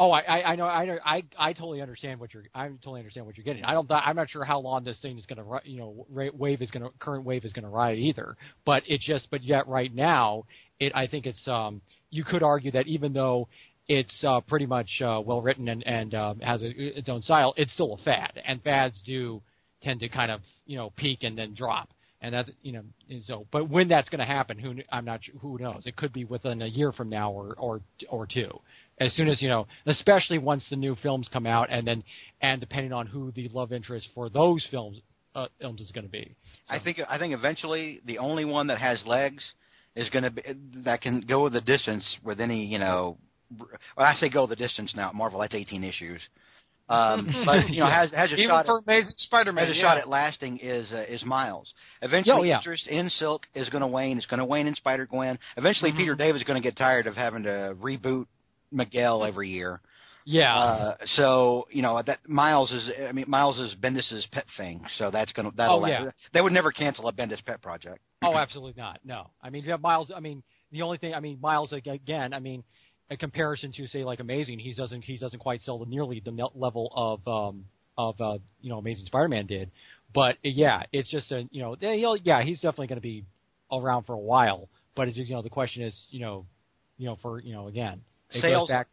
Oh, I, I, I know, I I, I totally understand what you're, I totally understand what you're getting. I don't, I'm not sure how long this thing is going to, you know, wave is going to, current wave is going to ride either. But it just, but yet right now, it, I think it's, um, you could argue that even though it's uh, pretty much uh, well written and, and um, has a, its own style, it's still a fad, and fads do tend to kind of, you know, peak and then drop. And that, you know, so, but when that's going to happen, who I'm not, who knows? It could be within a year from now or or or two as soon as you know, especially once the new films come out, and then and depending on who the love interest for those films uh, films is going to be. I think I think eventually the only one that has legs is going to be that can go the distance with any you know. Well, I say go the distance now. Marvel, that's 18 issues. Um, but you know, has has a Even shot. for Amazing Spider-Man, has a yeah. shot at lasting is uh, is Miles. Eventually, Oh, yeah. interest in Silk is going to wane. It's going to wane in Spider Gwen. Eventually, Mm-hmm. Peter David's going to get tired of having to reboot Miguel every year. Yeah, Uh, so you know that Miles is. I mean, Miles is Bendis's pet thing. So that's going to. That'll. Oh, yeah. They would never cancel a Bendis pet project. oh, absolutely not. No, I mean, yeah, Miles. I mean, the only thing, I mean, Miles again. I mean, in comparison to say like Amazing, he doesn't he doesn't quite sell the nearly the level of um of uh you know Amazing Spider-Man did. But yeah, it's just a you know he'll, yeah he's definitely going to be around for a while. But it's just you know the question is you know you know for you know again Sales back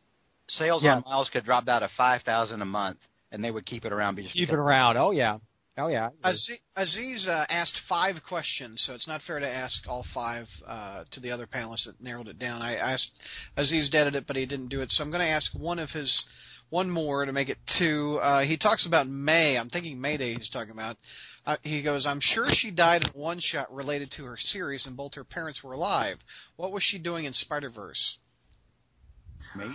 Sales Yeah. on Miles could drop down to five thousand a month, and they would keep it around. Just keep it around. Oh yeah, oh yeah. Aziz, Aziz uh, asked five questions, so it's not fair to ask all five uh, to the other panelists that narrowed it down. I asked Aziz did it, but he didn't do it, so I'm going to ask one of his one more to make it two. Uh, he talks about May. I'm thinking Mayday. He's talking about. Uh, he goes, I'm sure she died in one shot related to her series, and both her parents were alive. What was she doing in Spider Verse? Me?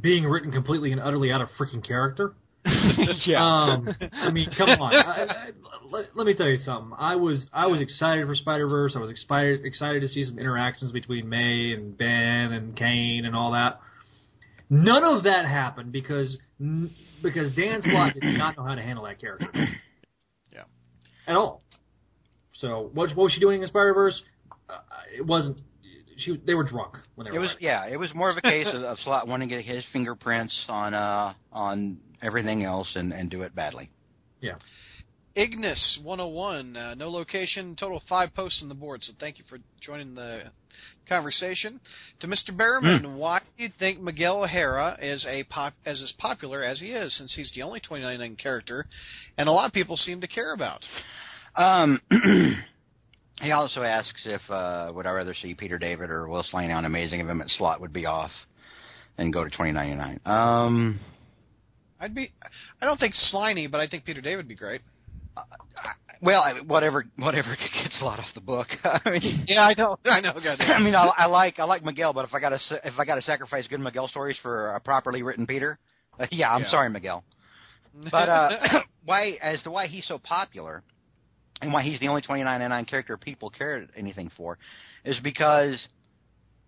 Being written completely and utterly out of freaking character. yeah. Um, I mean, come on. I, I, let, let me tell you something. I was I was excited for Spider Verse. I was excited excited to see some interactions between May and Ben and Kaine and all that. None of that happened because because Dan Slott did not know how to handle that character. Yeah. At all. So what, what was she doing in Spider Verse? Uh, it wasn't. She they were drunk when they were. It was writing. yeah. It was more of a case of, of Slott wanting to get his fingerprints on uh on everything else and and do it badly. Yeah. Ignis 101, uh, no location, total five posts on the board. So thank you for joining the conversation. To Mr. Berriman, why do you think Miguel O'Hara is a pop, as as popular as he is, since he's the only 2099 character, and a lot of people seem to care about? Um. He also asks if uh, would I rather see Peter David or Will Sliney on Amazing if him at Slott would be off and go to twenty ninety nine. Um, I'd be, I don't think Sliney, but I think Peter David would be great. well, I- whatever whatever gets a lot off the book. I mean, Yeah, I know, I know, goddamn. I mean, I, I like I like Miguel, but if I got to if I got to sacrifice good Miguel stories for a properly written Peter, uh, yeah, I'm Yeah. sorry, Miguel. But uh, why as to why he's so popular and why he's the only 2099 character people cared anything for is because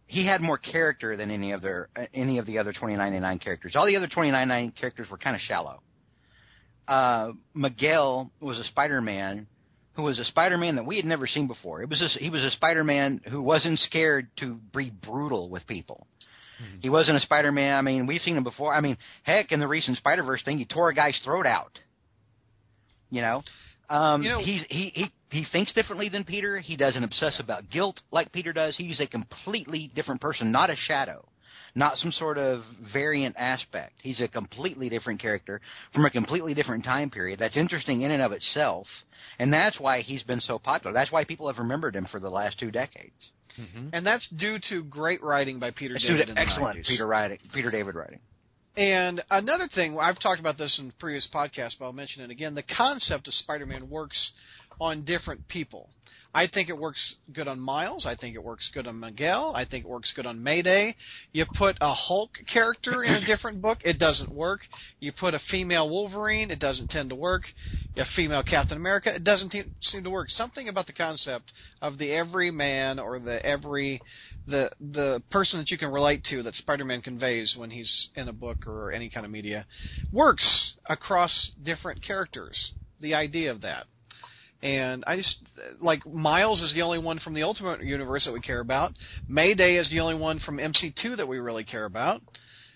he had more character than any of their any of the other 2099 characters. All the other 2099 characters were kind of shallow. Uh, Miguel was a Spider-Man who was a Spider-Man that we had never seen before. It was a, he was a Spider-Man who wasn't scared to be brutal with people. He wasn't a Spider-Man. I mean, we've seen him before. I mean, heck, in the recent Spider-Verse thing, he tore a guy's throat out. You know, um, You know- he's he he he thinks differently than Peter. He doesn't obsess about guilt like Peter does. He's a completely different person, not a shadow, not some sort of variant aspect. He's a completely different character from a completely different time period. That's interesting in and of itself, and that's why he's been so popular. That's why people have remembered him for the last two decades. and that's due to great writing by Peter It's David. due to excellent Peter writing, Peter David writing. And another thing, I've talked about this in previous podcasts, but I'll mention it again. The concept of Spider-Man works on different people. I think it works good on Miles. I think it works good on Miguel. I think it works good on Mayday. You put a Hulk character in a different book, it doesn't work. You put a female Wolverine, it doesn't tend to work. a female Captain America. It doesn't te- seem to work. Something about the concept of the everyman or the every the the person that you can relate to that Spider-Man conveys when he's in a book or any kind of media works across different characters. The idea of that. And I just like Miles is the only one from the Ultimate Universe that we care about. Mayday is the only one from MC2 that we really care about.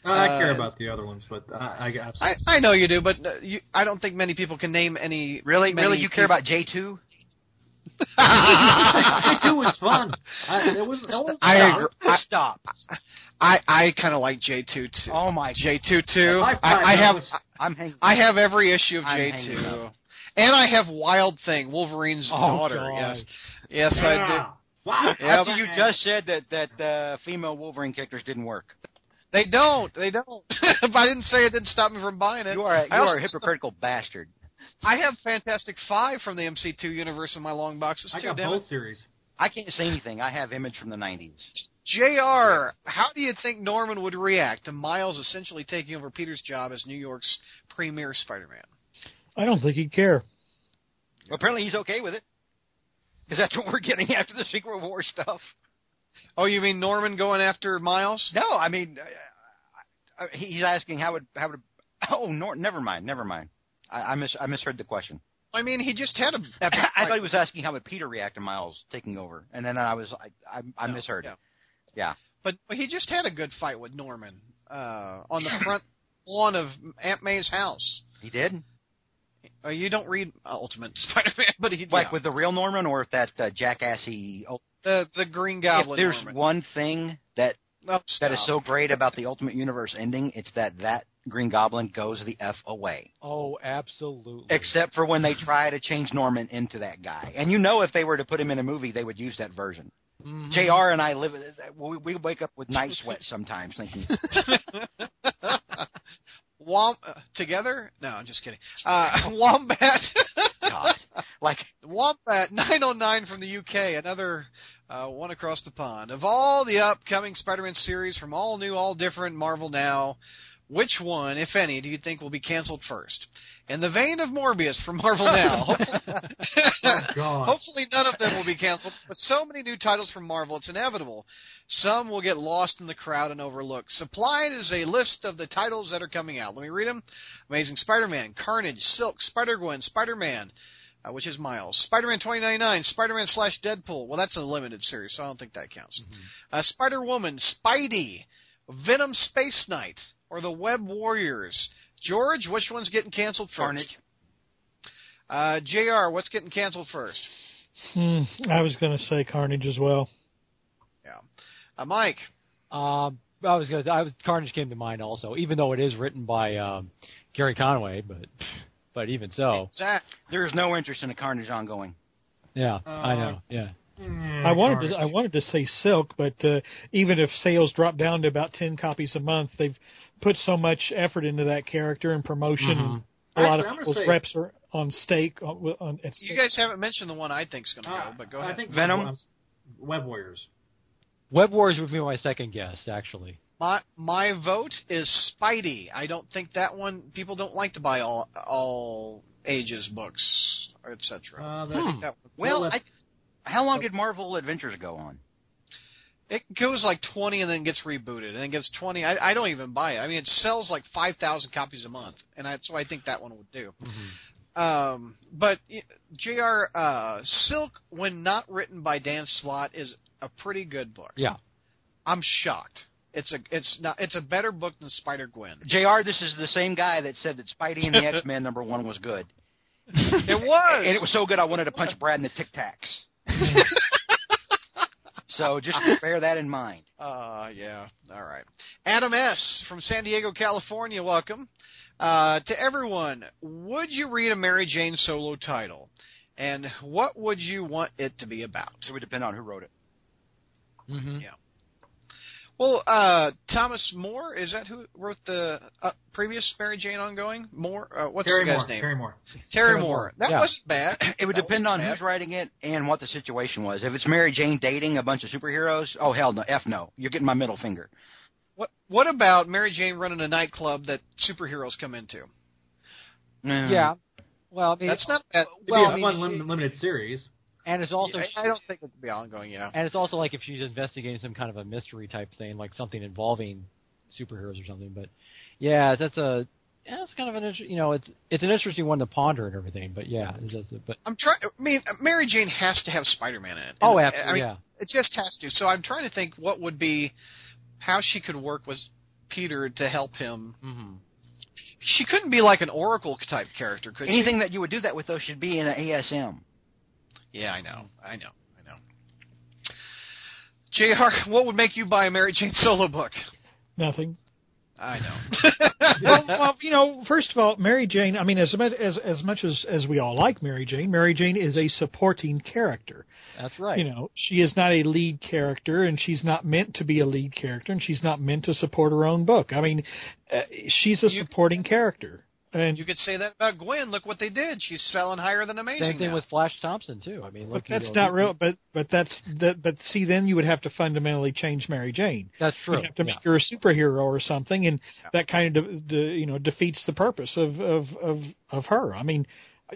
I care Uh, about the other ones, but I, I, I, I know you do, but uh, you, I don't think many people can name any. Really, really, you care people- about J two? J2 was fun. I, it was. It was I fun. agree. I, Stop. I, I kind of like J two too. Oh my! J two too. I, I have I'm. I have every issue of I'm J hanging two, up. And I have Wild Thing, Wolverine's Oh, daughter. God. Yes, yes, I did. Wow. Yeah, After you just said that that uh, female Wolverine characters didn't work. They don't. They don't. if I didn't say it, didn't stop me from buying it. you are a, you are a hypocritical bastard. I have Fantastic Five from the MC2 universe in my long boxes too. I got both it. series. I can't say anything. I have image from the '90s. Jr. How do you think Norman would react to Miles essentially taking over Peter's job as New York's premier Spider-Man? I don't think he'd care. Well, apparently, he's okay with it because that's what we're getting after the Secret War stuff. Oh, you mean Norman going after Miles? No, I mean, uh, uh, he's asking how would how would. Oh, no, never mind, never mind. I, I mis I misheard the question. I mean, he just had a. epic I thought he was asking how would Peter react to Miles taking over, and then I was I I, I No, misheard. yeah. Yeah. But, but he just had a good fight with Norman uh, on the front lawn of Aunt May's house. He did. Uh, you don't read Ultimate Spider-Man, but he Like yeah. with the real Norman, or if that uh, jackassy. Oh, the the Green if Goblin. there's Norman. one thing that Oh, that is so great about the Ultimate Universe ending, it's that that Green Goblin goes the f away. Oh, absolutely. Except for when they try to change Norman into that guy, and you know if they were to put him in a movie, they would use that version. Mhm. Jr. and I live. We, we wake up with night sweats sometimes, thinking, Wom- uh, together? No, I'm just kidding. Uh, Wombat. God, like Wombat 909 from the UK, another uh, one across the pond. Of all the upcoming Spider-Man series from all new, all different Marvel Now, which one, if any, do you think will be canceled first? In the vein of Morbius from Marvel Now, hopefully, Oh, hopefully none of them will be canceled. With so many new titles from Marvel, it's inevitable. Some will get lost in the crowd and overlooked. Supplied is a list of the titles that are coming out. Let me read them. Amazing Spider-Man, Carnage, Silk, Spider-Gwen, Spider-Man, uh, which is Miles, Spider-Man 2099, Spider-Man slash Deadpool. Well, that's a limited series, so I don't think that counts. Uh, Spider-Woman, Spidey, Venom Space Knight, or the Web Warriors. George, which one's getting canceled first? Carnage. Uh, Jr., what's getting canceled first? Hmm, I was going to say Carnage as well. Yeah, uh, Mike. Um, I was gonna. I was Carnage came to mind also, even though it is written by um, Gerry Conway, but but even so, Zach. There is no interest in a Carnage ongoing. yeah, I Uh, know, yeah. Mm, I wanted to I wanted to say Silk, but uh, even if sales drop down to about ten copies a month, they've put so much effort into that character and promotion. Mhm. A lot Actually, I'm of people's say- reps are on stake. On, on, at You guys haven't mentioned the one I think's going to Uh, go, but go I ahead. think Venom? Web, Web Warriors. Web Warriors would be my second guess, actually. my my vote is Spidey. I don't think that one people don't like to buy all all ages books, etc. Uh, that, I think that one- Well, Well, I, how long did Marvel Adventures go on? It goes like twenty and then gets rebooted and then gets twenty. I, I don't even buy it. I mean, it sells like five thousand copies a month, and I, so I think that one would do. Um, but y- Jr. Uh, Silk, when not written by Dan Slott, is a pretty good book. Yeah. I'm shocked. It's a it's not it's a better book than Spider Gwen. Jr. This is the same guy that said that Spidey and the X Men number one was good, It was. and it was so good I wanted to punch Brad in the Tic Tacs. so just bear that in mind. Uh, yeah. All right. Adam S. from San Diego, California. Welcome. Uh, to everyone, would you read a Mary Jane solo title? And what would you want it to be about? It would depend on who wrote it. Mm-hmm. Yeah. Well, uh, Thomas Moore is that who wrote the uh, previous Mary Jane ongoing? Moore, Uh, what's Terry the guy's Moore. name? Terry Moore. Terry Terry Moore. Moore. That Yeah. wasn't bad. It would That depend on bad. who's writing it and what the situation was. If it's Mary Jane dating a bunch of superheroes, oh hell no, f no. You're getting my middle finger. What What about Mary Jane running a nightclub that superheroes come into? Mm. Yeah. Well, I mean, That's not bad. It'd Well, be I a mean, fun limited series. And it's also I, I don't think it would be ongoing. Yeah. and it's also like if she's investigating some kind of a mystery type thing, like something involving superheroes or something. But yeah, that's a yeah, it's kind of an inter- you know it's it's an interesting one to ponder and everything. But yeah, it's, it's, but I'm trying. I mean, Mary Jane has to have Spider-Man in it. oh, And, absolutely, I mean, yeah. it just has to. So I'm trying to think what would be how she could work with Peter to help him. Mm-hmm. She couldn't be like an Oracle type character, could she? Anything that you would do that with, though, should be in an ASM. Yeah, I know. I know. I know. Jr. What would make you buy a Mary Jane solo book? Nothing. I know. well, well, you know, first of all, Mary Jane. I mean, as much as as much as as we all like Mary Jane, Mary Jane is a supporting character. That's right. You know, she is not a lead character, and she's not meant to be a lead character, and she's not meant to support her own book. I mean, uh, she's a You- supporting character, and you could say that about Gwen. Look what they did. She's selling higher than amazing. Same thing now. with Flash Thompson too. I mean, but look, you that's know, not real. But but that's that. But see, then you would have to fundamentally change Mary Jane. That's true. You have to yeah. make her a superhero or something, and that kind of de- de- you know defeats the purpose of of of of her. I mean,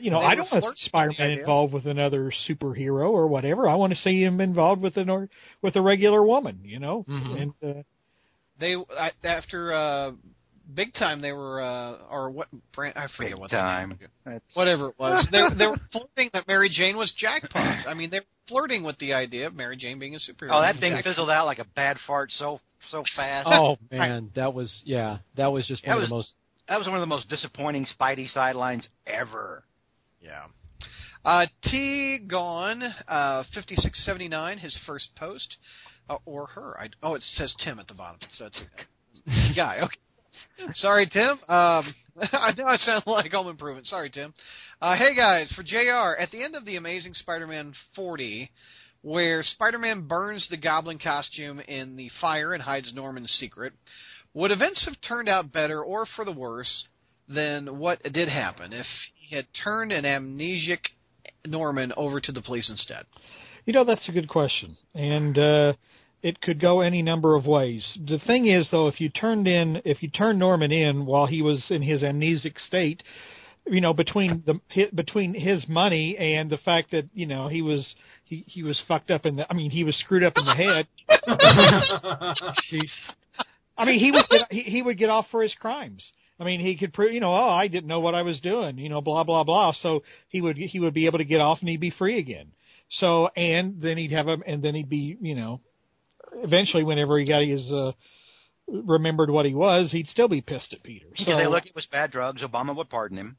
you know, I don't want to see Spider-Man involved with another superhero or whatever. I want to see him involved with an or with a regular woman. You know, Mhm. and uh, They I, after uh, big time they were uh, or what brand I forget Big what time. That's, whatever it was. they they were flirting that Mary Jane was jackpot. I mean, they were flirting with the idea of Mary Jane being a superhero. oh, that thing Jackpot. fizzled out like a bad fart so so fast. Oh man, that was yeah, that was just That one of the most. That was one of the most disappointing Spidey sidelines ever. Yeah. Uh, T gone uh, fifty six seventy nine. His first post, uh, or her. I, oh, it says Tim at the bottom, so it's a guy. Okay. Sorry, Tim. Um, I know I sound like home improvement. Sorry, Tim. Uh, hey guys, for Jr. At the end of the Amazing Spider-Man forty, where Spider-Man burns the Goblin costume in the fire and hides Norman's secret, would events have turned out better or for the worse than what did happen if he had turned an amnesiac Norman over to the police instead? You know, that's a good question, and uh, it could go any number of ways. The thing is, though, if you turned in, if you turned Norman in while he was in his amnesic state, you know, between the between his money and the fact that you know he was he he was fucked up in the, I mean, he was screwed up in the head. Jeez. I mean, he would get, he, he would get off for his crimes. I mean, he could prove, you know, oh, I didn't know what I was doing, you know, blah blah blah. So he would he would be able to get off and he'd be free again. So and then he'd have him, and then he'd be, you know, eventually whenever he got his uh, remembered what he was, he'd still be pissed at Peter. So could say, look, it was bad drugs. Obama would pardon him.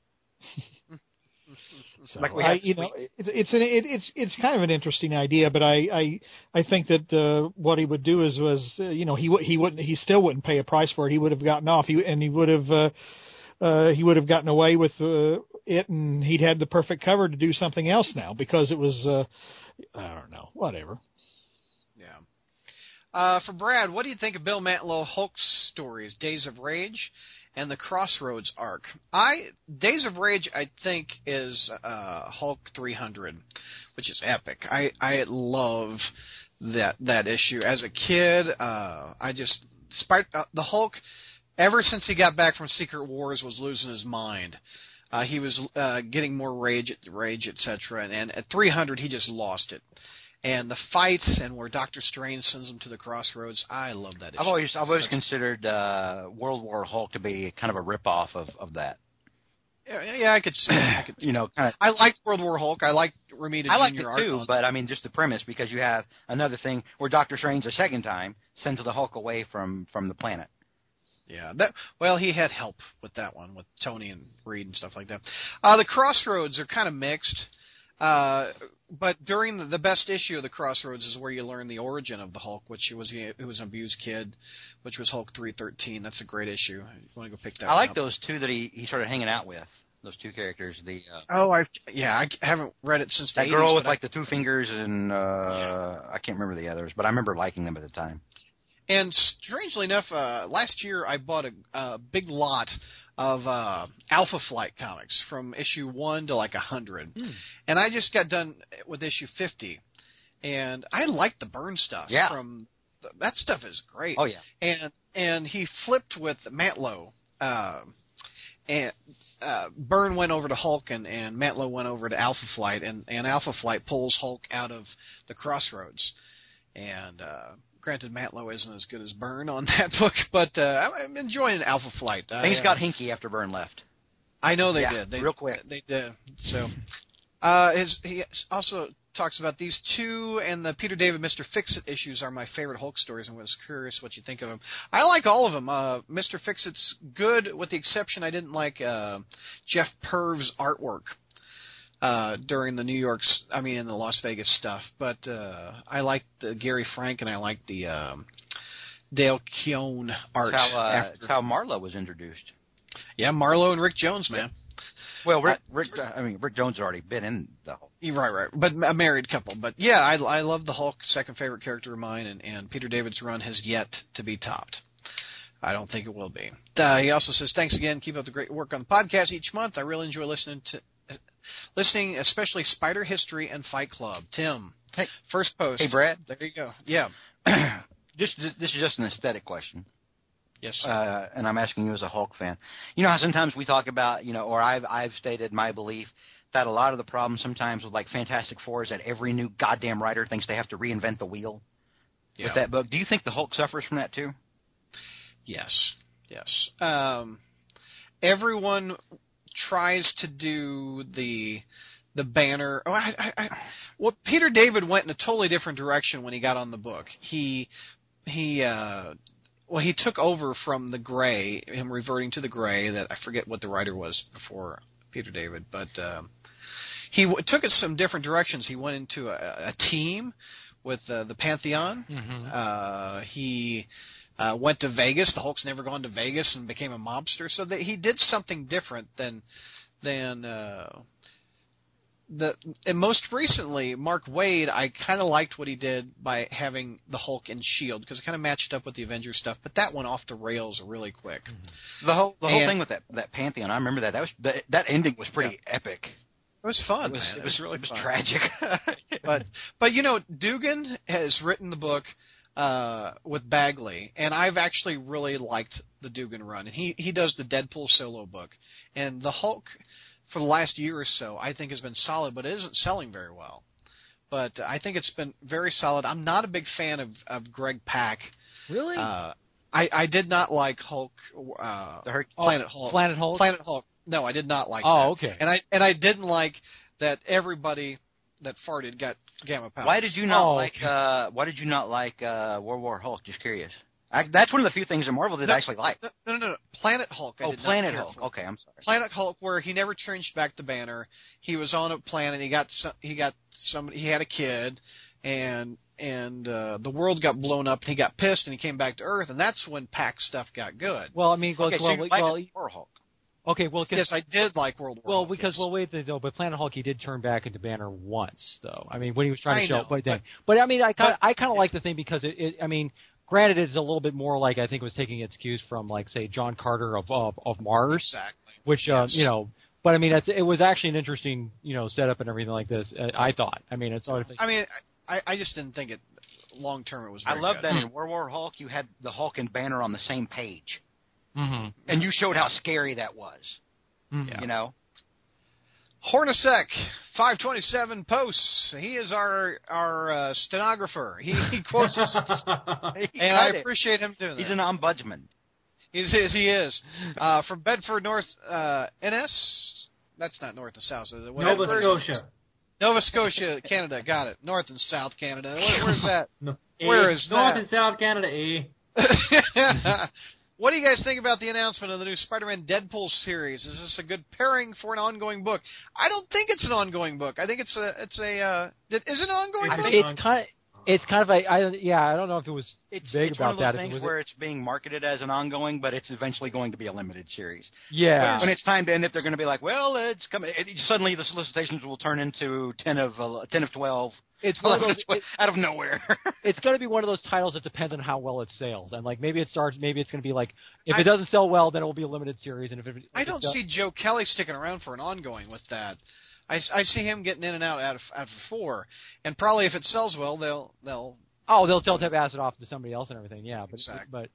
So Like we I, you know, it's it's an it, it's it's kind of an interesting idea, but I I I think that uh, what he would do is was uh, you know he would he wouldn't he still wouldn't pay a price for it. He would have gotten off. He and he would have. Uh, uh, he would have gotten away with uh, it, and he'd had the perfect cover to do something else now because it was, uh, I don't know, whatever. Uh, for Brad, what do you think of Bill Mantlo Hulk's stories, Days of Rage and the Crossroads arc? I Days of Rage, I think, is uh, Hulk 300, which is epic. I I love that that issue as a kid. Uh, I just Spid- uh, the Hulk. Ever since he got back from Secret Wars, was losing his mind. Uh, he was uh, getting more rage, rage, etc. And, and at 300, he just lost it and the fights and where Doctor Strange sends him to the crossroads. I love that. Issue. I've always I've always Such- considered uh, World War Hulk to be kind of a ripoff of of that. yeah, yeah, I could see. I could. You know, kind of. I liked World War Hulk. I liked Romita I liked Jr. it too, but I mean, just the premise because you have another thing where Doctor Strange a second time sends the Hulk away from from the planet. yeah, that. Well, he had help with that one with Tony and Reed and stuff like that. Uh, the crossroads are kind of mixed. Uh, but during the, the best issue of the Crossroads is where you learn the origin of the Hulk, which was he, it was an abused kid, which was Hulk three thirteen. That's a great issue. You want to go pick that? I like up. those two that he he started hanging out with. Those two characters, the uh, Oh, I yeah, I haven't read it since the that girl 80s, with but I- like the two fingers and uh I can't remember the others, but I remember liking them at the time. And strangely enough, uh, last year I bought a, a big lot of uh, Alpha Flight comics from issue one to like a hundred, Hmm. and I just got done with issue fifty, and I like the Byrne stuff. Yeah. From that stuff is great. Oh yeah, and and he flipped with Mantlo. uh, and uh, Byrne went over to Hulk, and and Mantlo went over to Alpha Flight, and and Alpha Flight pulls Hulk out of the Crossroads, and. uh Granted, Mantlo isn't as good as Byrne on that book, but uh, I'm enjoying Alpha Flight. I, Things uh, got hinky after Byrne left. I know they Yeah, did. They, real quick. They did. So, uh, his, he also talks about these two and the Peter David Mr. Fixit issues are my favorite Hulk stories. and was curious what you think of them. I like all of them. Uh, Mr. Fixit's good, with the exception I didn't like uh, Jeff Purves artwork. Uh, during the New York's, I mean, in the Las Vegas stuff, but uh, I liked the Gary Frank and I liked the um, Dale Keown art. That's how, uh, after. how Marlo was introduced. yeah, Marlo and Rick Jones, man. Well, Rick, Rick, I mean, Rick Jones already been in the. You're Right, right. But a married couple. But yeah, I, I love the Hulk. Second favorite character of mine, and, and Peter David's run has yet to be topped. I don't think it will be. Uh, he also says, "Thanks again. Keep up the great work on the podcast each month. I really enjoy listening to, listening, especially Spider History and Fight Club." Tim, Hey. first post. Hey, Brad. There you go. Yeah. this, this this is just an aesthetic question. Yes. uh, and I'm asking you as a Hulk fan. You know how sometimes we talk about, you know, or I've I've stated my belief that a lot of the problems sometimes with like Fantastic Four is that every new goddamn writer thinks they have to reinvent the wheel yeah. with that book. Do you think the Hulk suffers from that too? Yes, yes. Um, everyone tries to do the the banner. Oh, I, I, I, well, Peter David went in a totally different direction when he got on the book. He he uh, well, he took over from the Gray, him reverting to the Gray. That I forget what the writer was before Peter David, but um, he w- took it some different directions. He went into a, a team with uh, the Pantheon. Mm-hmm. Uh, he uh, went to Vegas. The Hulk's never gone to Vegas and became a mobster. So that he did something different than than uh, the. And most recently, Mark Waid. I kind of liked what he did by having the Hulk and Shield because it kind of matched up with the Avengers stuff. But that went off the rails really quick. The whole the whole And- thing with that that pantheon. I remember that. That was that, that ending was pretty epic. It was fun. It was man. it was really it was fun. tragic. but but you know Duggan has written the book uh with Bagley and I've actually really liked the Duggan run. And he he does the Deadpool solo book. And the Hulk for the last year or so I think has been solid but it isn't selling very well. But I think it's been very solid. I'm not a big fan of of Greg Pak. Really? uh I I did not like Hulk uh The Herc- Planet Hulk. Planet Hulk. Planet Hulk. No I did not like Oh, that. okay. and I and I didn't like that everybody that farted got gamma powers. why did you not Oh, like? uh Why did you not like uh World War Hulk? Just curious. I, that's one of the few things in Marvel that No, I actually like. No, no, no, no. Planet Hulk. I Oh, did Planet care Hulk. for. Okay, I'm sorry. Planet Hulk, where he never changed back the banner. He was on a planet. He got some, he got somebody. He had a kid, and and uh, the world got blown up. And he got pissed, and he came back to Earth, and that's when Pak stuff got good. well, I mean, well, Okay, so well, well, War Hulk. Okay, well, 'cause- Yes, I did like World War. Well, Hulk, because yes. well, wait though, but Planet Hulk he did turn back into Banner once, though. I mean, when he was trying I to show, know, but, then, but- but I mean, I kind of I kind of like the thing because it, it. I mean, granted, it's a little bit more like I think it was taking its cues from like say John Carter of of, of Mars, exactly. which uh, Yes. you know. But I mean, it's, it was actually an interesting, you know, setup and everything like this. Uh, I thought. I mean, it's sort of. I mean, I, I just didn't think it long term. It was. I love good. that in World War Hulk you had the Hulk and Banner on the same page, hmm and you showed how scary that was. Yeah. You know, Hornacek, 527 posts. He is our our uh, stenographer. He, he quotes us, He and I got it. appreciate him doing He's that. an ombudsman. He's, he's, he is. Uh, from Bedford, North uh, NS. That's not North and South. Is it? What- Nova where's- Scotia. Nova Scotia, Canada. Got it. North and South Canada. Where, where's that? No. Where A. is North that? and South Canada? A. what do you guys think about the announcement of the new Spider-Man Deadpool series? Is this a good pairing for an ongoing book? I don't think it's an ongoing book. I think it's a it's a uh, is it an ongoing I book? It's kind of. It's kind of a. I, yeah, I don't know if it was It's, big it's about one of those that. if it things was- where it's being marketed as an ongoing, but it's eventually going to be a limited series. yeah. When it's time to end it, they're going to be like, well, it's coming. It, suddenly, the solicitations will turn into ten of uh, ten of twelve. It's one of 11 those. of 12 out of nowhere. it's going to be one of those titles that depends on how well it sells, and like maybe it starts, maybe it's going to be like if I- it doesn't sell well, then it will be a limited series, and if it, if I don't does- see Joe Kelly sticking around for an ongoing with that. I, I see him getting in and out out of, out of four, and probably if it sells well, they'll they'll. Oh, they'll they'll pass it off to somebody else and everything. Yeah, but Exactly.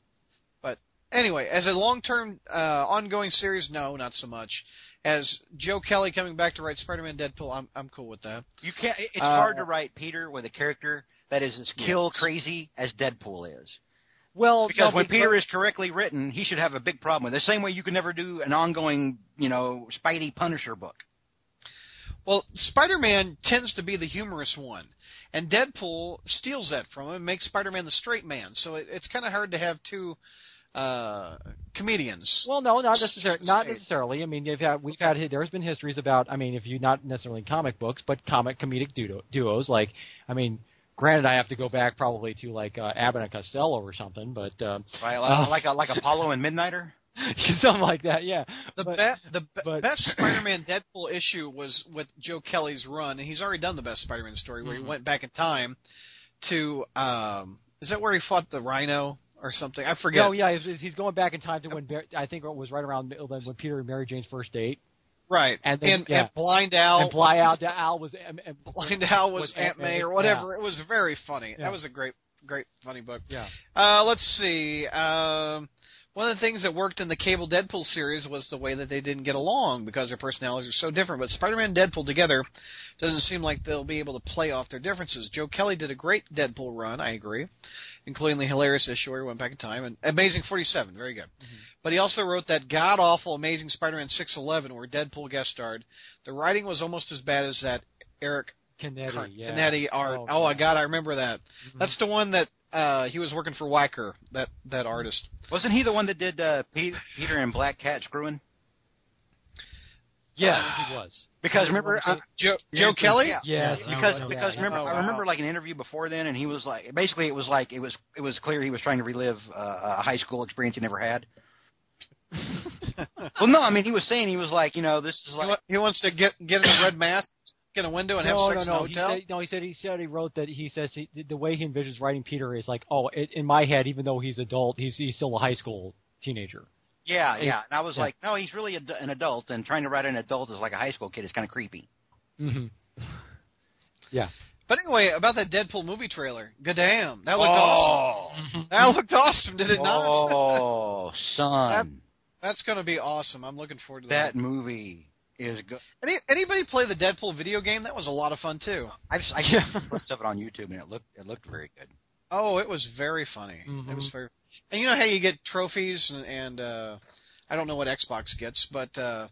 but anyway, as a long-term, uh, ongoing series, no, not so much. As Joe Kelly coming back to write Spider-Man, Deadpool, I'm I'm cool with that. You can't. It's Uh, hard to write Peter with a character that is as kill crazy as Deadpool is. Well, Because no, when Peter is correctly written, he should have a big problem with it. The same way you can never do an ongoing, you know, Spidey Punisher book. Well, Spider-Man tends to be the humorous one, and Deadpool steals that from him and makes Spider-Man the straight man. So it, it's kind of hard to have two uh, comedians. Well, no, not necessarily. Not necessarily. I mean, you've had we've had there's been histories about. I mean, if you not necessarily comic books, but comic comedic duo, duos. Like, I mean, granted, I have to go back probably to like uh, Abbott and Costello or something, but um, Right? Uh, Like a, like Apollo and Midnighter. something like that. Yeah. The But- be- the be- but- best Spider-Man Deadpool issue was with Joe Kelly's run, and he's already done the best Spider-Man story where Mhm. he went back in time to um, is that where he fought the Rhino or something? I forget. No, yeah, he's, he's going back in time to when I think it was right around when Peter and Mary Jane's first date, Right, And then- and, yeah. and Blind Al, and Bly Al, Al was and, and, Blind Al was was Aunt Aunt May May, or whatever. It was very funny. Yeah. That was a great, great funny book. yeah. Uh, let's see. Um, one of the things that worked in the Cable Deadpool series was the way that they didn't get along because their personalities are so different. But Spider-Man and Deadpool together doesn't seem like they'll be able to play off their differences. Joe Kelly did a great Deadpool run, I agree, including the hilarious issue where he went back in time and Amazing 47, very good. Mm-hmm. But he also wrote that god awful Amazing Spider-Man 611 where Deadpool guest starred. The writing was almost as bad as that Eric Canete, Car- yeah. Canete art. Oh, my God, oh, I remember that. Mm-hmm. That's the one that uh he was working for Weicker, that that artist. Wasn't he the one that did uh, Pete, Peter and Black Cat screwing? Yeah, he was. Because remember, uh, Joe Joe Kelly? Yeah. Yes, because yeah, because yeah. remember Oh, I remember like an interview before then, and he was like basically it was like it was it was clear he was trying to relive uh, a high school experience he never had. well, no, I mean he was saying he was like you know this is like wa- he wants to get get in a red mask, get a window, and have no, sex no, no. in He a hotel. said, no, he said he said he wrote that he says he, the way he envisions writing Peter is like, oh, it, in my head, even though he's adult, he's he's still a high school teenager. yeah yeah, and I was Yeah. like no he's really ad- an adult, and trying to write an adult as like a high school kid is kind of creepy. Mm-hmm. Yeah. But anyway, about that Deadpool movie trailer. Good damn, that looked awesome. That looked awesome, did it not? Oh, son, That's going to be awesome. I'm looking forward to that that. movie is good. Any, anybody play the Deadpool video game? That was a lot of fun too. I've I saw clips of it on YouTube, and it looked it looked very good. Oh, it was very funny. Mhm. It was very. And you know how you get trophies and, and uh I don't know what Xbox gets, but uh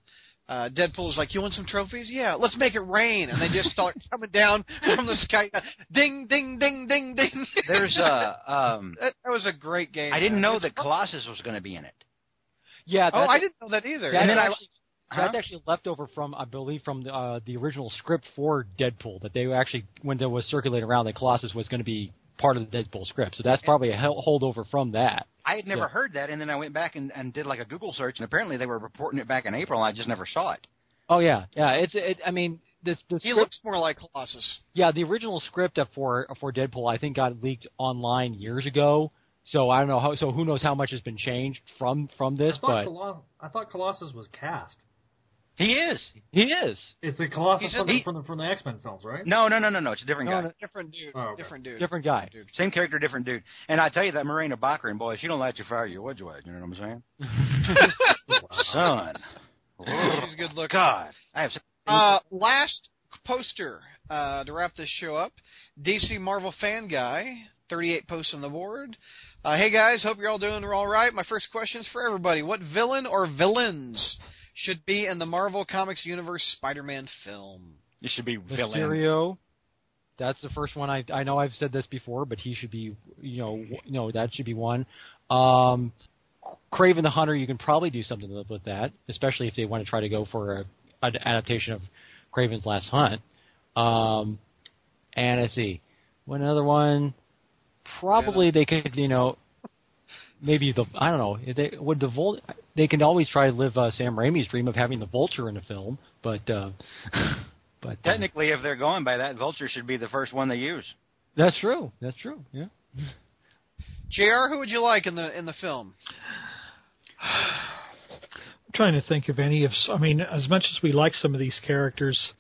uh Deadpool's like, "You want some trophies? Yeah, let's make it rain." And they just start coming down from the sky. Ding ding ding ding ding. There's a um, that, that was a great game. I didn't know It's that fun. Colossus was going to be in it. Yeah. Oh, I didn't know that either. That's And then I- actually, Huh? that's actually leftover from, I believe, from the, uh, the original script for Deadpool. That they actually, when there was circulating around, that Colossus was going to be part of the Deadpool script. So that's probably a holdover from that. I had never Yeah. heard that, and then I went back and, and did like a Google search, and apparently they were reporting it back in April, and I just never saw it. Oh yeah, yeah. It's, it, I mean, this the he script, looks more like Colossus. yeah, the original script for for Deadpool, I think, got leaked online years ago. So I don't know how. So who knows how much has been changed from from this? I But Colossus, I thought Colossus was cast. He is. he is. It's the Colossus from, in- the, from the from the X Men films, right? No, no, no, no, no. It's a different No, guy. no. Different dude. Oh, okay. Different dude. Different guy. Dude. Same character, different dude. And I tell you that Morena Baccarin, boy, she don't let you fire you, would you? You know what I'm saying? Son. She's good looking. God. I have. Uh, last poster uh, to wrap this show up. DC Marvel fan guy, 38 posts on the board. Uh, hey guys, hope you're all doing all right. My first question is for everybody: What villain or villains should be in the Marvel Comics universe Spider-Man film? You should be villain. Mysterio. That's the first one. I I know I've said this before, but he should be you know w- you know that should be one. Um, Kraven the Hunter. You can probably do something with- with that, especially if they want to try to go for a, an adaptation of Kraven's Last Hunt. Um, and let's see, one other one. Probably they could you know maybe the I don't know if they would the Vul they can always try to live uh, Sam Raimi's dream of having the Vulture in the film, but uh, but uh, Technically, if they're going by that, Vulture should be the first one they use. That's true. That's true. Yeah. Jr. Who would you like in the in the film? I'm trying to think of any of. I mean, as much as we like some of these characters,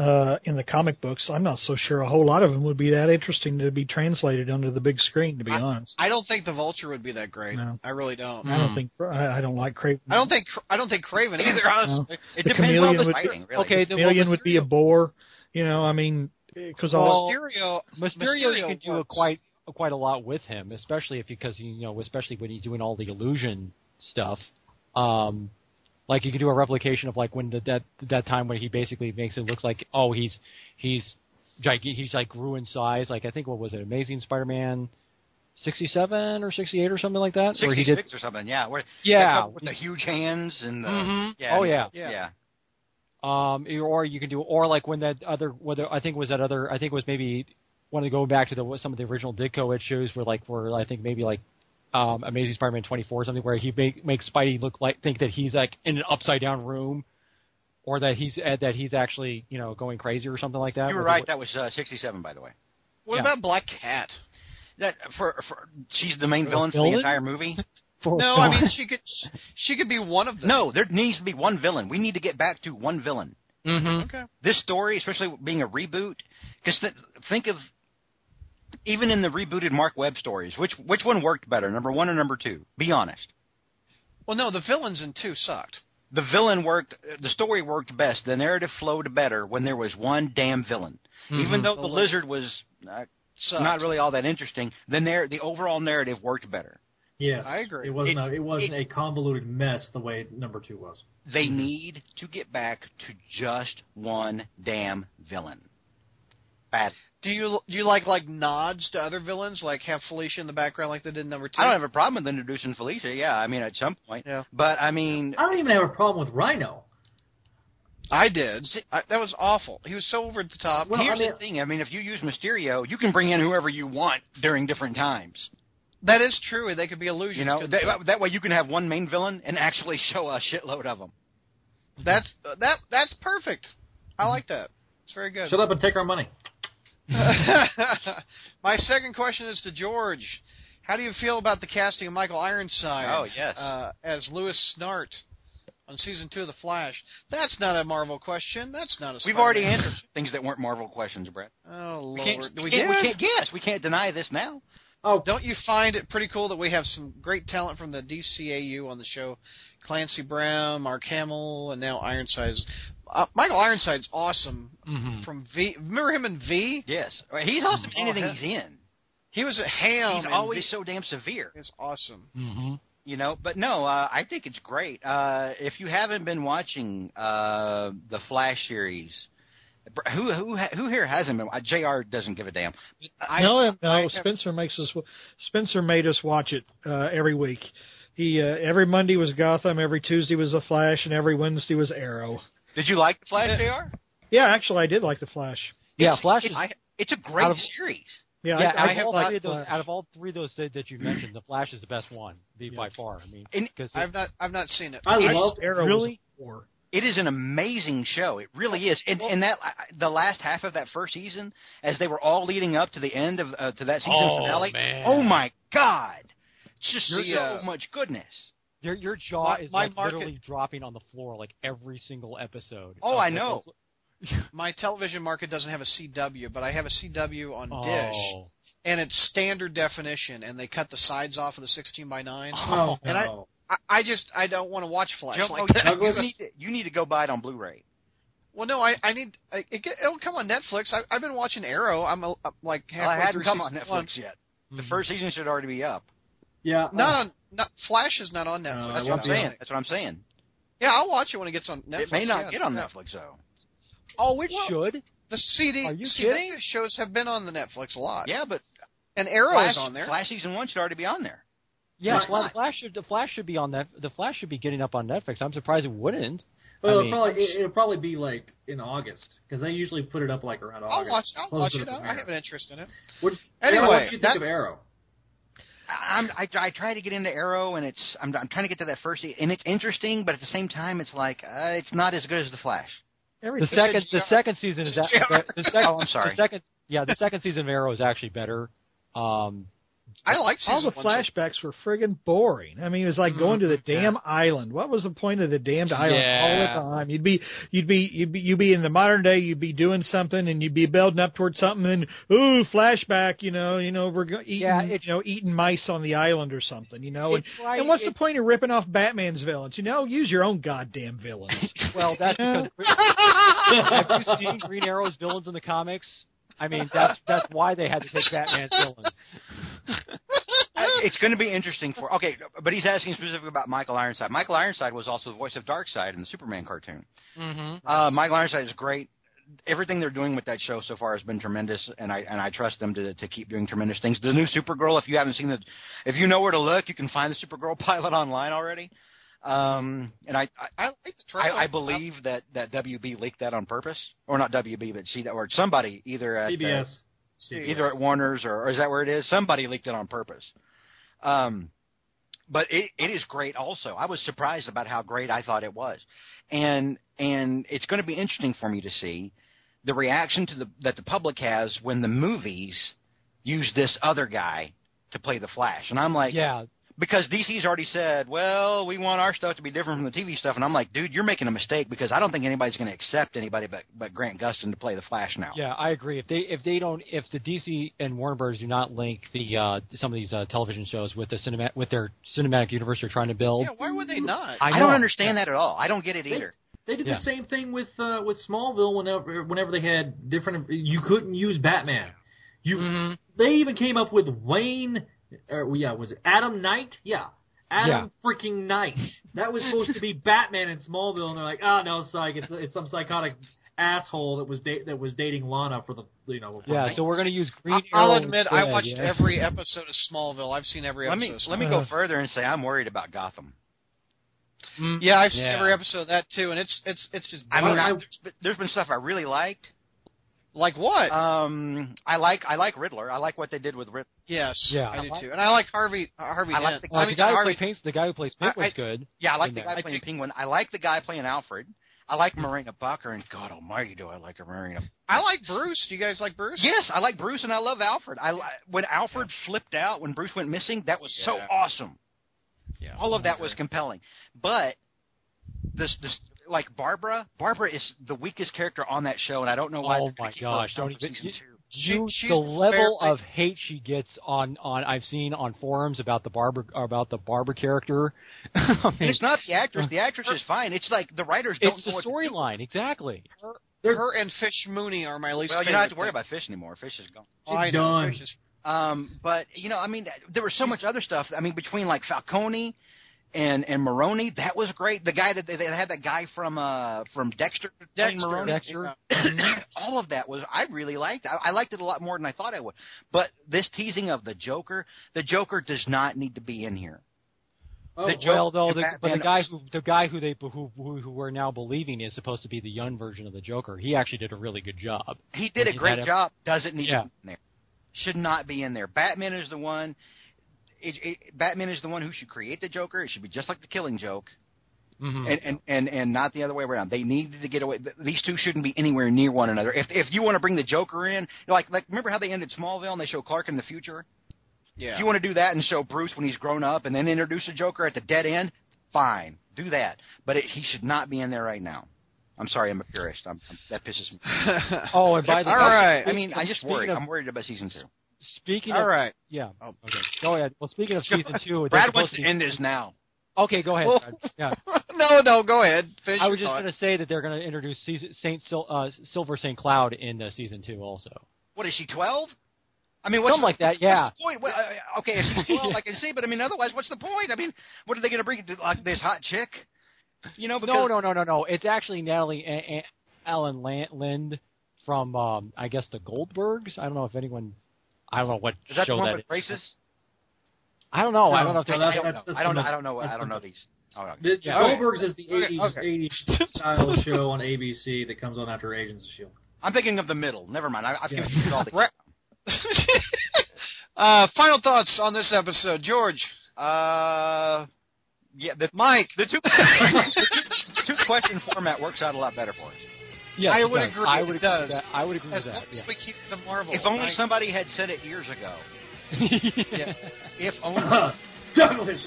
uh, in the comic books, I'm not so sure a whole lot of them would be that interesting to be translated onto the big screen. To be honest, I don't think the Vulture would be that great. No. I really don't. I don't think I, I don't like Kraven. I don't think I don't think Kraven either. Honestly, It The depends on the would- fighting, really. Okay, the, Chameleon well, would be a bore. You know, I mean, because Well, all Mysterio. Mysterio, you can do a works. quite quite a lot with him, especially if because you know, especially when he's doing all the illusion stuff. Um, like you can do a replication of like when the, that that time when he basically makes it look like oh he's he's gig- he's like grew in size. Like I think what was it, Amazing Spider-Man. 67 or 68 or something like that where he did or something, yeah. Where, Yeah. with the huge hands and the, Mhm. yeah, Oh, yeah. yeah, yeah. Um, or you can do, or like when that other, whether I think it was that other, I think it was maybe one to go back to the some of the original Ditko issues where like where I think maybe like um, Amazing Spider-Man 24 or something where he make, makes Spidey look like think that he's like in an upside down room, or that he's uh, that he's actually you know going crazy or something like that. You were right. the- That was uh, 67, by the way. What Yeah. about Black Cat? That for, for she's the main For a villain for the entire movie. for- No, I mean she could she could be one of them. No, there needs to be one villain. We need to get back to one villain. Mhm. Okay. This story, especially being a reboot, because th- think of even in the rebooted Mark Webb stories, which which one worked better, number one or number two? Be honest. Well, no, the villains in two sucked. The villain worked. The story worked best. The narrative flowed better when there was one damn villain. Even though the lizard was uh, not really all that interesting, the narr- the overall narrative worked better. Yes, I agree. It wasn't. It- a, it wasn't it- a convoluted mess the way number two was. They need to get back to just one damn villain. Bad. Do you do you like like nods to other villains, like have Felicia in the background, like they did in number two? I don't have a problem with introducing Felicia. Yeah, I mean at some point. Yeah. But I mean, I don't even have a problem with Rhino. I did. I, that was awful. He was so over the top. Well, here's I mean- the thing. I mean, if you use Mysterio, you can bring in whoever you want during different times. that is true. They could be illusions. You know, that, that way you can have one main villain and actually show a shitload of them. that's that that's perfect. I like that. It's very good. Shut up and take our money. My second question is to George. How do you feel about the casting of Michael Ironside? Oh, yes. uh, as Lewis Snart on season two of The Flash. That's not a Marvel question. That's not a. We've Spider-Man already answered things that weren't Marvel questions, Brett. Oh We lord, can't, we we can't, we can't guess. We can't deny this now. Oh, Don't you find it pretty cool that we have some great talent from the DCAU on the show? Clancy Brown, Mark Hamill, and now Ironside's. Uh, Michael Ironside's awesome Mhm. from V. Remember him in V? Yes, he's awesome in Oh, anything yeah. he's in. He was a ham. He's always V. so damn severe. It's awesome. Mhm. You know, but no, uh, I think it's great. Uh, if you haven't been watching uh, the Flash series, Br- who who ha- who here hasn't been? Uh, Jr. doesn't give a damn. I, no, no. I- Spencer makes us. Spencer made us watch it uh, every week. He uh, every Monday was Gotham, every Tuesday was The Flash, and every Wednesday was Arrow. Did you like the Flash, Jr.? Yeah, actually, I did like The Flash. Yeah, It's- Flash it- is- I- it's a great of- series. Yeah, yeah, I, out, I of have all liked three of those, out of all three of those that, that you mentioned, the Flash is the best one, the, by far. I mean, And because I've not I've not seen it. I It's love Arrow really- was a. It is an amazing show. It really is. And, and that the last half of that first season, as they were all leading up to the end of uh, to that season Oh, finale. man. Oh my God! Just The, so uh, much goodness. your your jaw My- is my like market- literally dropping on the floor like every single episode. Oh, I know. My television market doesn't have a CW, but I have a CW on Dish, Oh. and it's standard definition, and they cut the sides off of the 16 by 9. Oh, And I- no. I, I just I don't want to watch Flash Joe, like oh, that. you, need to, you need to go buy it on Blu-ray. Well, no, I I need I, it, get- it'll come on Netflix. I, I've been watching Arrow. I'm, a, I'm like Well, I halfway hadn't through come on Netflix one. yet. The first season should already be up. Yeah. Not uh, on not Flash is not on Netflix. No, That's what I'm saying. That's what I'm saying. Yeah, I'll watch it when it gets on Netflix. it may not yeah, get on yeah. Netflix though. Oh, it Well, should. The CD Are you CW kidding? shows have been on the Netflix a lot. Yeah, but and Arrow Flash, is on there. Flash season one should already be on there. Yeah, well, the Flash should the Flash should be on that. The Flash should be getting up on Netflix. I'm surprised it wouldn't. Well, I it'll probably it, it'll probably be like in August because they usually put it up like around I'll August. watch. I'll close watch to it. the I have an interest in it. What, Anyway, what did you think that- of Arrow? I- I'm, I, I try to get into Arrow, and it's I'm, I'm trying to get to that first, and it's interesting, but at the same time, it's like uh, it's not as good as the Flash. Every The second the second season is that the, the second, Oh, I'm sorry. The second yeah, the second season of Arrow is actually better. Um, I like all the one. flashbacks were friggin' boring. I mean, it was like going to the mm-hmm. damn island. What was the point of the damned island all the time? You'd be, you'd be, you'd be, you'd be in the modern day. You'd be doing something, and you'd be building up towards something, and ooh, flashback. You know, you know, we're go- eating, Yeah, it's- you know, eating mice on the island or something. You know, and, It's right, and what's the point of ripping off Batman's villains? You know, use your own goddamn villains. Well, that's Yeah. because have you seen Green Arrow's villains in the comics? I mean, that's that's why they had to take Batman's villains. It's going to be interesting for okay, but he's asking specifically about Michael Ironside. Michael Ironside was also the voice of Darkseid in the Superman cartoon. Mm-hmm. Uh, Michael Ironside is great. Everything they're doing with that show so far has been tremendous, and I and I trust them to to keep doing tremendous things. The new Supergirl, if you haven't seen the, if you know where to look, you can find the Supergirl pilot online already. Um, and I I, I like the I, trailer. I believe that that WB leaked that on purpose, or not WB, but see that or somebody either at uh, CBS. either at Warner's or, or is that where it is? Somebody leaked it on purpose. Um, but it, it is great. Also, I was surprised about how great I thought it was, and and it's going to be interesting for me to see the reaction to the that the public has when the movies use this other guy to play the Flash, and I'm like, Yeah, because DC's already said, well, we want our stuff to be different from the TV stuff, and I'm like, dude, you're making a mistake because I don't think anybody's going to accept anybody but but Grant Gustin to play the Flash now. yeah, I agree. If they if they don't if the DC and Warner Bros. do not link the uh, some of these uh, television shows with the cinema with their cinematic universe they're trying to build, Yeah, why would they not? I, I don't know. understand that at all. I don't get it either. They did Yeah. the same thing with uh, with Smallville whenever whenever they had different. You couldn't use Batman. You Mhm. they even came up with Wayne. Or, yeah, was it Adam Knight? Yeah, Adam freaking Knight. That was supposed to be Batman in Smallville, and they're like, oh no, psych, it's it's some psychotic asshole that was da- that was dating Lana for the you know. For yeah. So we're going to use Green I- I'll Arrow admit, I watched yeah. every episode of Smallville. I've seen every Let episode. me of let me go further and say I'm worried about Gotham. Mm, Yeah, I've seen Yeah. every episode of that too, and it's it's it's just. I mean, I, I- there's been stuff I really liked. Like what? Um, I like I like Riddler. I like what they did with Riddler. yes, yeah. I do too, and I like Harvey Harvey I like the- Uh, I the mean, guy who plays the guy who plays Penguin's I- good. Yeah, I like the guy I playing think- Penguin. I like the guy playing Alfred. I like Marina Bucker, and God Almighty, do I like Marina? I like Bruce. Do you guys like Bruce? Yes, I like Bruce, and I love Alfred. I when Alfred flipped out when Bruce went missing, that was so awesome. Yeah. All of that was compelling. But this this like Barbara, Barbara is the weakest character on that show, and I don't know why. Oh my gosh, don't even- season you- two. You, she's the level fairly- of hate she gets on on I've seen on forums about the barber about the Barbara character. I mean, it's not the actress. The actress is fine. It's like the writers don't it's know the what to do. storyline exactly. Her her, and Fish Mooney are my least. Favorite. Well, you don't have to worry thing. about Fish anymore. Fish is gone. Oh, I know. Done. Fish is Um, but you know, I mean, there was so much other stuff. I mean, between like Falcone and and Maroni, that was great. The guy that they, they had that guy from uh from Dexter, Dexter. Maroni. Dexter. All of that was I really liked. I, I liked it a lot more than I thought I would. But this teasing of the Joker, the Joker does not need to be in here. Oh, The Well, though, the, but the guy who the guy who they who, who who we're now believing is supposed to be the young version of the Joker. He actually did a really good job. He did a great job. Doesn't need Yeah. to be in there. Should not be in there. Batman is the one. It, it, Batman is the one who should create the Joker. It should be just like the Killing Joke. Mhm. and, and and and not the other way around. They needed to get away. These two shouldn't be anywhere near one another. If if you want to bring the Joker in, like like remember how they ended Smallville and they show Clark in the future. yeah. If you want to do that and show Bruce when he's grown up and then introduce the Joker at the dead end, fine, do that. But it, he should not be in there right now. I'm sorry, I'm a purist. I'm, I'm, that pisses me. oh, and by the way, right. I mean, I just speaking worry. of- I'm worried about season two. Speaking All of right. yeah, Oh. okay, go ahead. Well, speaking of season two, Brad wants to end this now. Okay, go ahead. Well- Yeah, no, no, go ahead. Finish I was just going to say that they're going to introduce season, Saint Sil, uh, Silver Saint Cloud in uh, season two also. What is she? Twelve? I mean, what's Something like that, yeah. the point? Well, uh, okay, if she's twelve, I can see, but I mean, otherwise, what's the point? I mean, what are they going to bring? Like this hot chick? You know, because No, no, no, no, no. It's actually Natalie a- a- Alyn Lan- Lind from, um, I guess, the Goldbergs. I don't know if anyone. I don't know what is that show the one that with is. braces? I don't know. I No, don't know if no, that's- I don't know. I don't know. I don't know. I don't know these. Oh, no. The, Yeah. Goldbergs is the Okay, 80s, okay. 80s style show on ABC that comes on after Agents of Shield. I'm thinking of the middle. Never mind. I, I've Yeah. confused all the. Right. uh, final thoughts on this episode, George. Uh, yeah, the Mike. the two the two, two question format works out a lot better for us. Yes, I would does. agree, I it would agree does. with that. I would agree As with long that. as Yeah. we keep the Marvel. If only Mike. somebody had said it years ago. Yeah. If only. Douglas.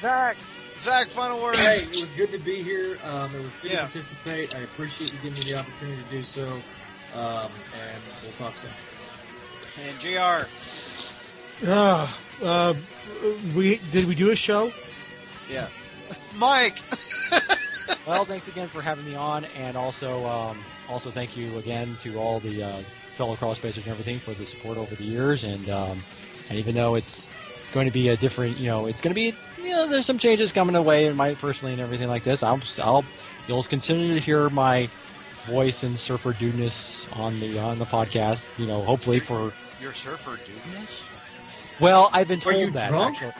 Zach. Zach, final word. Hey, it was good to be here. Um, it was good Yeah. to participate. I appreciate you giving me the opportunity to do so. Um, and we'll talk soon. And Jr. Uh, uh, we did we do a show? Yeah. Mike. Well, thanks again for having me on, and also um, also thank you again to all the uh, fellow Crawlspacers and everything for the support over the years. And um, and even though it's going to be a different, you know, it's going to be, you know, there's some changes coming away in my personally and everything like this. I'll I'll you'll continue to hear my voice and surfer dudeness on the on the podcast. You know, hopefully for Your surfer dudeness? well, I've been Are told you that drunk? actually.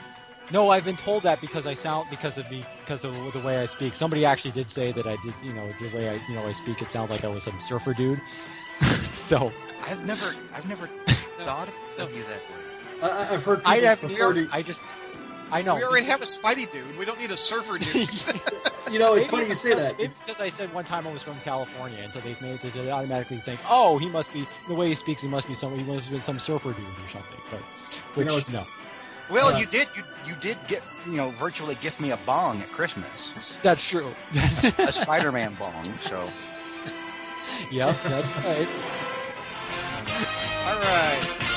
No, I've been told that because I sound because of the because of the way I speak. Somebody actually did say that I did, you know, the way I you know I speak, it sounds like I was some surfer dude. so I've never, I've never thought of you that way. I, I- I've heard people I have prefer to. I just I know. We already have a Spidey dude. We don't need a surfer dude. You know, it's funny you say that. Maybe because I said one time I was from California, and so they've made it they automatically think, oh, he must be the way he speaks. He must be some he must be some surfer dude or something. But which know, it's- no, well, uh, you did you you did get you know virtually gift me a bong at Christmas. That's true. a Spider-Man bong. So. Yep, that's right. All right.